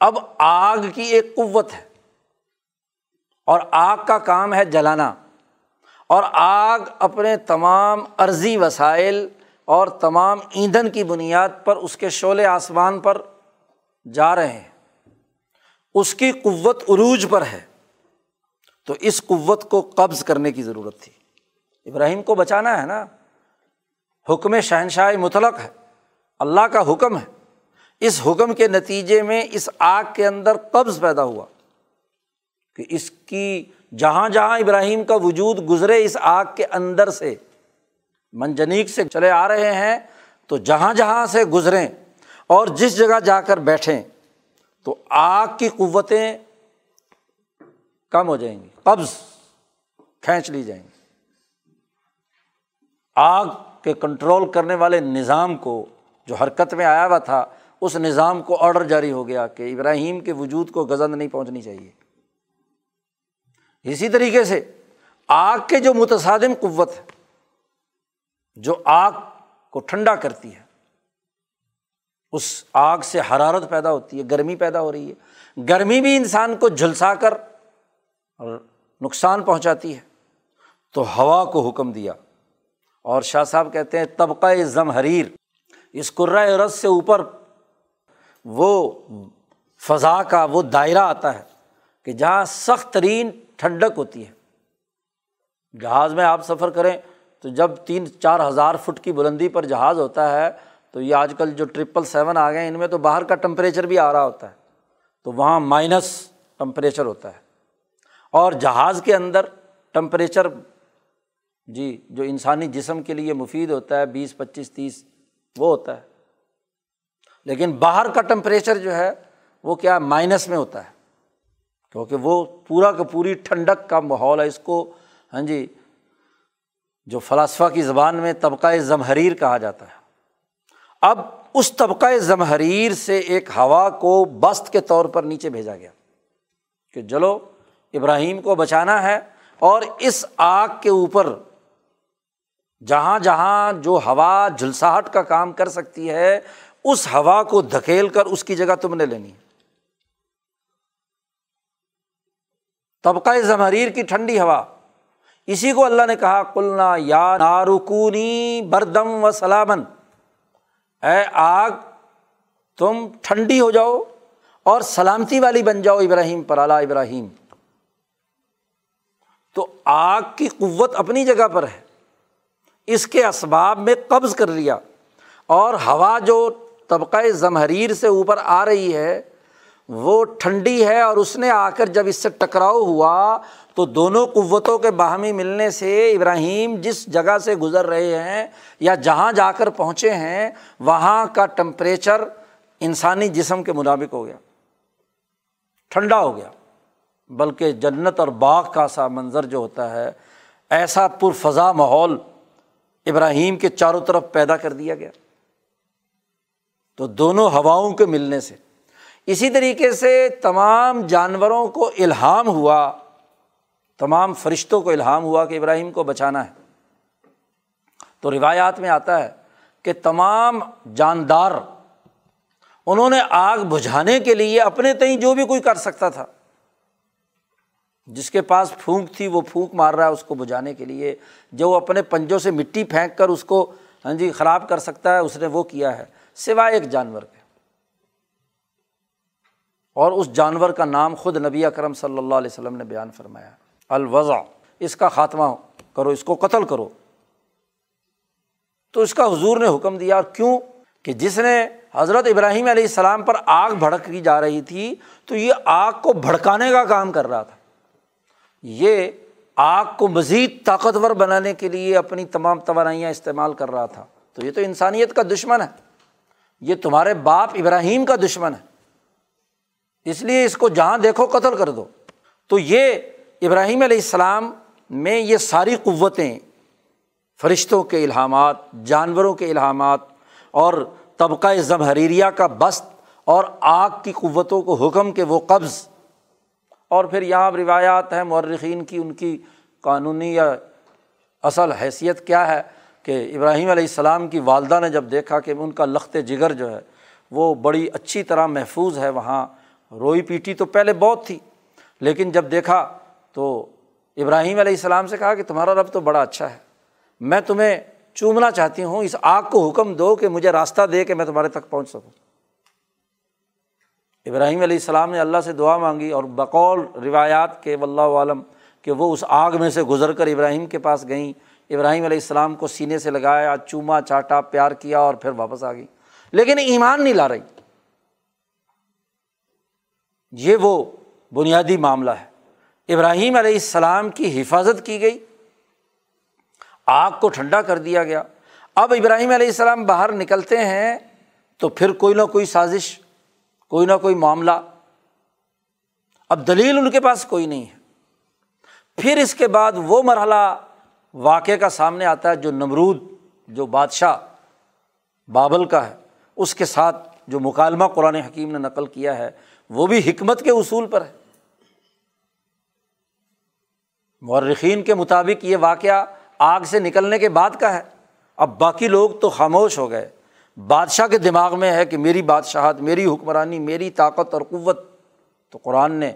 اب آگ کی ایک قوت ہے اور آگ کا کام ہے جلانا، اور آگ اپنے تمام عرضی وسائل اور تمام ایندھن کی بنیاد پر اس کے شعلے آسمان پر جا رہے ہیں۔ اس کی قوت عروج پر ہے۔ تو اس قوت کو قبض کرنے کی ضرورت تھی۔ ابراہیم کو بچانا ہے نا۔ حکم شہنشاہ مطلق ہے۔ اللہ کا حکم ہے۔ اس حکم کے نتیجے میں اس آگ کے اندر قبض پیدا ہوا کہ اس کی جہاں جہاں ابراہیم کا وجود گزرے اس آگ کے اندر سے، منجنیک سے چلے آ رہے ہیں، تو جہاں جہاں سے گزریں اور جس جگہ جا کر بیٹھیں، تو آگ کی قوتیں کم ہو جائیں گی، قبض کھینچ لی جائیں گی۔ آگ کے کنٹرول کرنے والے نظام کو جو حرکت میں آیا ہوا تھا، اس نظام کو آڈر جاری ہو گیا کہ ابراہیم کے وجود کو غزند نہیں پہنچنی چاہیے۔ اسی طریقے سے آگ کے جو متصادم قوت ہے، جو آگ کو ٹھنڈا کرتی ہے، اس آگ سے حرارت پیدا ہوتی ہے، گرمی پیدا ہو رہی ہے۔ گرمی بھی انسان کو جھلسا کر اور نقصان پہنچاتی ہے۔ تو ہوا کو حکم دیا اور شاہ صاحب کہتے ہیں طبقۂ ضم حریر اس قرۂۂ رس سے اوپر وہ فضا کا وہ دائرہ آتا ہے کہ جہاں سخت ترین ٹھنڈک ہوتی ہے۔ جہاز میں آپ سفر کریں تو جب تین چار ہزار فٹ کی بلندی پر جہاز ہوتا ہے تو یہ آج کل جو ٹرپل سیون آ گئے ان میں تو باہر کا ٹمپریچر بھی آ رہا ہوتا ہے، تو وہاں مائنس ٹمپریچر ہوتا ہے۔ اور جہاز کے اندر ٹمپریچر جی جو انسانی جسم کے لیے مفید ہوتا ہے، بیس، پچیس، تیس وہ ہوتا ہے۔ لیکن باہر کا ٹمپریچر جو ہے، وہ کیا مائنس میں ہوتا ہے۔ کیونکہ وہ پورا کا پوری ٹھنڈک کا ماحول ہے۔ اس کو ہاں جی جو فلاسفہ کی زبان میں طبقۂ ضمحریر کہا جاتا ہے۔ اب اس طبقۂ ضمحریر سے ایک ہوا کو بست کے طور پر نیچے بھیجا گیا کہ چلو ابراہیم کو بچانا ہے اور اس آگ کے اوپر جہاں جہاں جو ہوا جھلساہٹ کا کام کر سکتی ہے، اس ہوا کو دھکیل کر اس کی جگہ تم نے لینی۔ ہے طبقۂ زمریر کی ٹھنڈی ہوا۔ اسی کو اللہ نے کہا کلنا یا نارکونی بردم و سلامن۔ اے آگ، تم ٹھنڈی ہو جاؤ اور سلامتی والی بن جاؤ ابراہیم پر، اعلیٰ ابراہیم۔ تو آگ کی قوت اپنی جگہ پر ہے۔ اس کے اسباب میں قبض کر لیا۔ اور ہوا جو طبقۂ زمحریر سے اوپر آ رہی ہے، وہ ٹھنڈی ہے اور اس نے آ کر جب اس سے ٹکراؤ ہوا تو دونوں قوتوں کے باہمی ملنے سے ابراہیم جس جگہ سے گزر رہے ہیں یا جہاں جا کر پہنچے ہیں، وہاں کا ٹمپریچر انسانی جسم کے مطابق ہو گیا۔ ٹھنڈا ہو گیا۔ بلکہ جنت اور باغ کا سا منظر جو ہوتا ہے، ایسا پر فضا ماحول ابراہیم کے چاروں طرف پیدا کر دیا گیا۔ تو دونوں ہواؤں کے ملنے سے، اسی طریقے سے تمام جانوروں کو الہام ہوا، تمام فرشتوں کو الہام ہوا کہ ابراہیم کو بچانا ہے۔ تو روایات میں آتا ہے کہ تمام جاندار، انہوں نے آگ بجھانے کے لیے اپنے تئیں جو بھی کوئی کر سکتا تھا جس کے پاس پھونک تھی، وہ پھونک مار رہا ہے اس کو بجھانے کے لیے۔ جو وہ اپنے پنجوں سے مٹی پھینک کر اس کو ہاں جی خراب کر سکتا ہے، اس نے وہ کیا ہے۔ سوائے ایک جانور کے۔ اور اس جانور کا نام خود نبی اکرم صلی اللہ علیہ وسلم نے بیان فرمایا۔ الوضع، اس کا خاتمہ کرو، اس کو قتل کرو۔ تو اس کا حضور نے حکم دیا، اور کیوں؟ کہ جس نے حضرت ابراہیم علیہ السلام پر آگ بھڑک کی جا رہی تھی، تو یہ آگ کو بھڑکانے کا کام کر رہا تھا۔ یہ آگ کو مزید طاقتور بنانے کے لیے اپنی تمام توانائیاں استعمال کر رہا تھا۔ تو یہ تو انسانیت کا دشمن ہے۔ یہ تمہارے باپ ابراہیم کا دشمن ہے۔ اس لیے اس کو جہاں دیکھو قتل کر دو۔ تو یہ ابراہیم علیہ السلام میں یہ ساری قوتیں، فرشتوں کے الحامات جانوروں کے الحامات اور طبقۂ ضمحریریا کا بست اور آگ کی قوتوں کو حکم کے وہ قبض اور پھر یہاں روایات ہیں مرخین کی، ان کی قانونی یا اصل حیثیت کیا ہے کہ ابراہیم علیہ السلام کی والدہ نے جب دیکھا کہ ان کا لخت جگر جو ہے، وہ بڑی اچھی طرح محفوظ ہے، وہاں روئی پیٹی تو پہلے بہت تھی، لیکن جب دیکھا تو ابراہیم علیہ السلام سے کہا کہ تمہارا رب تو بڑا اچھا ہے، میں تمہیں چومنا چاہتی ہوں، اس آگ کو حکم دو کہ مجھے راستہ دے کہ میں تمہارے تک پہنچ سکوں۔ ابراہیم علیہ السلام نے اللہ سے دعا مانگی اور بقول روایات کے واللہ عالم کہ وہ اس آگ میں سے گزر کر ابراہیم کے پاس گئیں۔ ابراہیم علیہ السلام کو سینے سے لگایا، چوما، چاٹا، پیار کیا اور پھر واپس آ گئی لیکن ایمان نہیں لا رہی۔ یہ وہ بنیادی معاملہ ہے۔ ابراہیم علیہ السلام کی حفاظت کی گئی۔ آگ کو ٹھنڈا کر دیا گیا۔ اب ابراہیم علیہ السلام باہر نکلتے ہیں تو پھر کوئی نہ کوئی سازش کوئی نہ کوئی معاملہ۔ اب دلیل ان کے پاس کوئی نہیں ہے۔ پھر اس کے بعد وہ مرحلہ واقعے کا سامنے آتا ہے جو نمرود، جو بادشاہ بابل کا ہے، اس کے ساتھ جو مکالمہ قرآن حکیم نے نقل کیا ہے، وہ بھی حکمت کے اصول پر ہے۔ مورخین کے مطابق یہ واقعہ آگ سے نکلنے کے بعد کا ہے۔ اب باقی لوگ تو خاموش ہو گئے۔ بادشاہ کے دماغ میں ہے کہ میری بادشاہت، میری حکمرانی، میری طاقت اور قوت۔ تو قرآن نے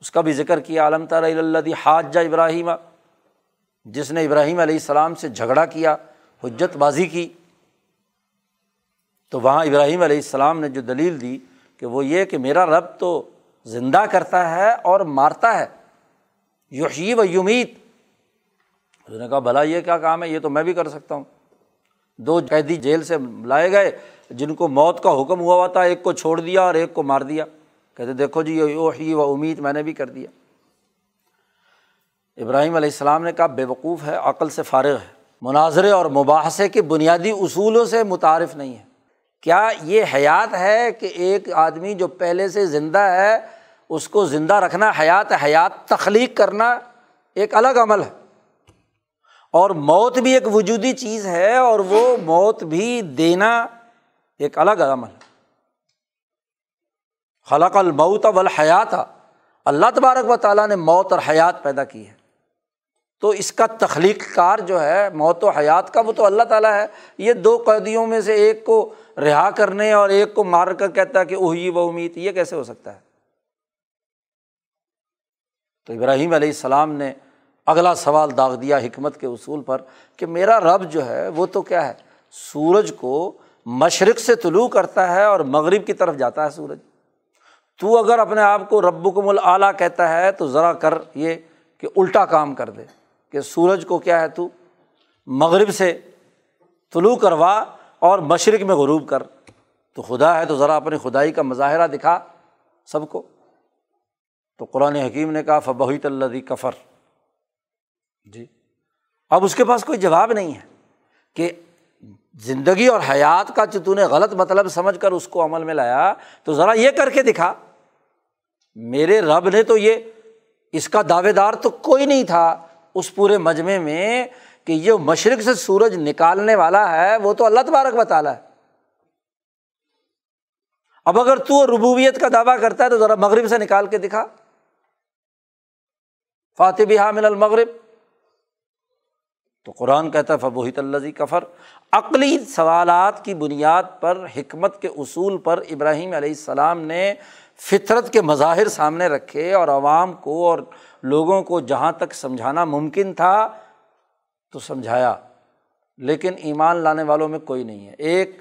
اس کا بھی ذکر کیا عالم تعالیٰ اللہ حاج ابراہیم جس نے ابراہیم علیہ السلام سے جھگڑا کیا، حجت بازی کی۔ تو وہاں ابراہیم علیہ السلام نے جو دلیل دی کہ وہ یہ کہ میرا رب تو زندہ کرتا ہے اور مارتا ہے یوشی و یومیت اس نے کہا، بھلا یہ کیا کام ہے؟ یہ تو میں بھی کر سکتا ہوں۔ دو قیدی جیل سے لائے گئے، جن کو موت کا حکم ہوا ہوا تھا، ایک کو چھوڑ دیا اور ایک کو مار دیا۔ کہتے، دیکھو جی یہ و امید میں نے بھی کر دیا۔ ابراہیم علیہ السلام نے کہا، بے وقوف ہے، عقل سے فارغ ہے۔ مناظرے اور مباحثے کے بنیادی اصولوں سے متعارف نہیں ہے۔ کیا یہ حیات ہے کہ ایک آدمی جو پہلے سے زندہ ہے، اس کو زندہ رکھنا حیات حیات تخلیق کرنا ایک الگ عمل ہے۔ اور موت بھی ایک وجودی چیز ہے اور وہ موت بھی دینا ایک الگ عمل ہے۔ خلق الموت والحیات۔ اللہ تبارک و تعالیٰ نے موت اور حیات پیدا کی ہے۔ تو اس کا تخلیق کار جو ہے، موت و حیات کا، وہ تو اللہ تعالیٰ ہے۔ یہ دو قیدیوں میں سے ایک کو رہا کرنے اور ایک کو مار کر کہتا ہے کہ اوہی و امید، یہ کیسے ہو سکتا ہے؟ تو ابراہیم علیہ السلام نے اگلا سوال داغ دیا حکمت کے اصول پر کہ میرا رب جو ہے وہ تو کیا ہے؟ سورج کو مشرق سے طلوع کرتا ہے اور مغرب کی طرف جاتا ہے سورج۔ تو اگر اپنے آپ کو رب کم العلیٰ کہتا ہے تو ذرا کر یہ کہ الٹا کام کر دے کہ سورج کو کیا ہے تو؟ مغرب سے طلوع کروا اور مشرق میں غروب کر۔ تو خدا ہے تو ذرا اپنی خدائی کا مظاہرہ دکھا سب کو۔ تو قرآن حکیم نے کہا فبحیت اللہ کفر جی۔ اب اس کے پاس کوئی جواب نہیں ہے کہ زندگی اور حیات کا جو نے غلط مطلب سمجھ کر اس کو عمل میں لایا، تو ذرا یہ کر کے دکھا۔ میرے رب نے تو یہ، اس کا دعوے دار تو کوئی نہیں تھا اس پورے مجمے میں کہ یہ مشرق سے سورج نکالنے والا ہے، وہ تو اللہ تبارک بتالا ہے۔ اب اگر تو ربوبیت کا دعویٰ کرتا ہے تو ذرا مغرب سے نکال کے دکھا۔ فاتح حامل المغرب۔ تو قرآن کہتا ہے فبوحت اللہ کفر۔ عقلی سوالات کی بنیاد پر، حکمت کے اصول پر ابراہیم علیہ السلام نے فطرت کے مظاہر سامنے رکھے اور عوام کو اور لوگوں کو جہاں تک سمجھانا ممکن تھا تو سمجھایا۔ لیکن ایمان لانے والوں میں کوئی نہیں ہے۔ ایک،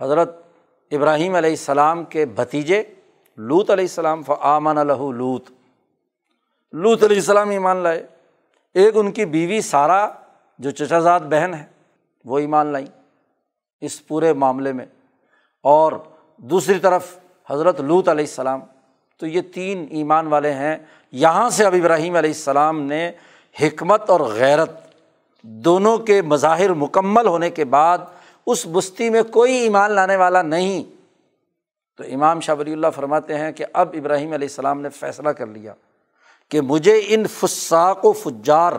حضرت ابراہیم علیہ السلام کے بھتیجے لوت علیہ السلام فعامن الہ لوت لوت علیہ السلام ایمان لائے۔ ایک ان کی بیوی سارا جو چچا زاد بہن ہے، وہ ایمان لائیں اس پورے معاملے میں۔ اور دوسری طرف حضرت لوت علیہ السلام، تو یہ تین ایمان والے ہیں۔ یہاں سے اب ابراہیم علیہ السلام نے حکمت اور غیرت دونوں کے مظاہر مکمل ہونے کے بعد اس بستی میں کوئی ایمان لانے والا نہیں۔ تو امام شاہ ولی اللہ فرماتے ہیں کہ اب ابراہیم علیہ السلام نے فیصلہ کر لیا۔ کہ مجھے ان فساق و فجار،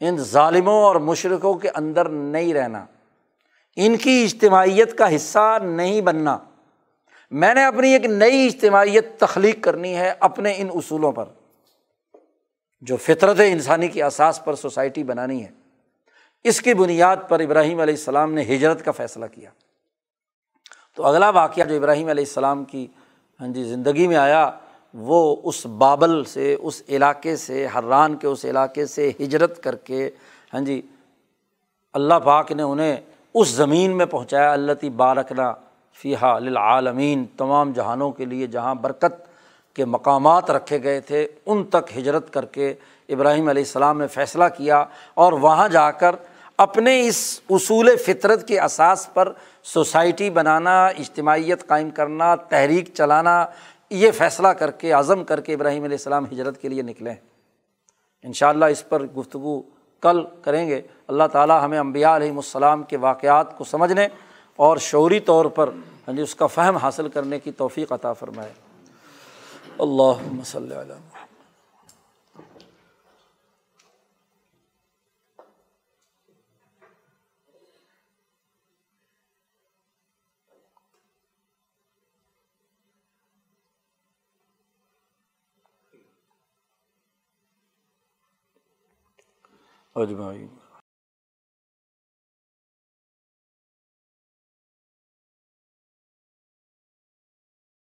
ان ظالموں اور مشرقوں کے اندر نہیں رہنا، ان کی اجتماعیت کا حصہ نہیں بننا۔ میں نے اپنی ایک نئی اجتماعیت تخلیق کرنی ہے اپنے ان اصولوں پر، جو فطرت انسانی کی اساس پر سوسائٹی بنانی ہے۔ اس کی بنیاد پر ابراہیم علیہ السلام نے ہجرت کا فیصلہ کیا۔ تو اگلا واقعہ جو ابراہیم علیہ السلام کی ہاں جی زندگی میں آیا وہ اس بابل سے، اس علاقے سے، حران کے اس علاقے سے ہجرت کر کے ہاں جی اللہ پاک نے انہیں اس زمین میں پہنچایا اللہ بارکنا فیحا للعالمین، تمام جہانوں کے لیے جہاں برکت کے مقامات رکھے گئے تھے، ان تک ہجرت کر کے ابراہیم علیہ السلام نے فیصلہ کیا اور وہاں جا کر اپنے اس اصول فطرت کے اساس پر سوسائٹی بنانا، اجتماعیت قائم کرنا، تحریک چلانا یہ فیصلہ کر کے، عزم کر کے ابراہیم علیہ السلام ہجرت کے لیے نکلیں ان شاء اللہ اس پر گفتگو کل کریں گے۔ اللہ تعالیٰ ہمیں امبیا علیہم السلام کے واقعات کو سمجھنے اور شعوری طور پر ہاں جی اس کا فہم حاصل کرنے کی توفیق عطا فرمائے۔ اللہ مسلم اجمعین۔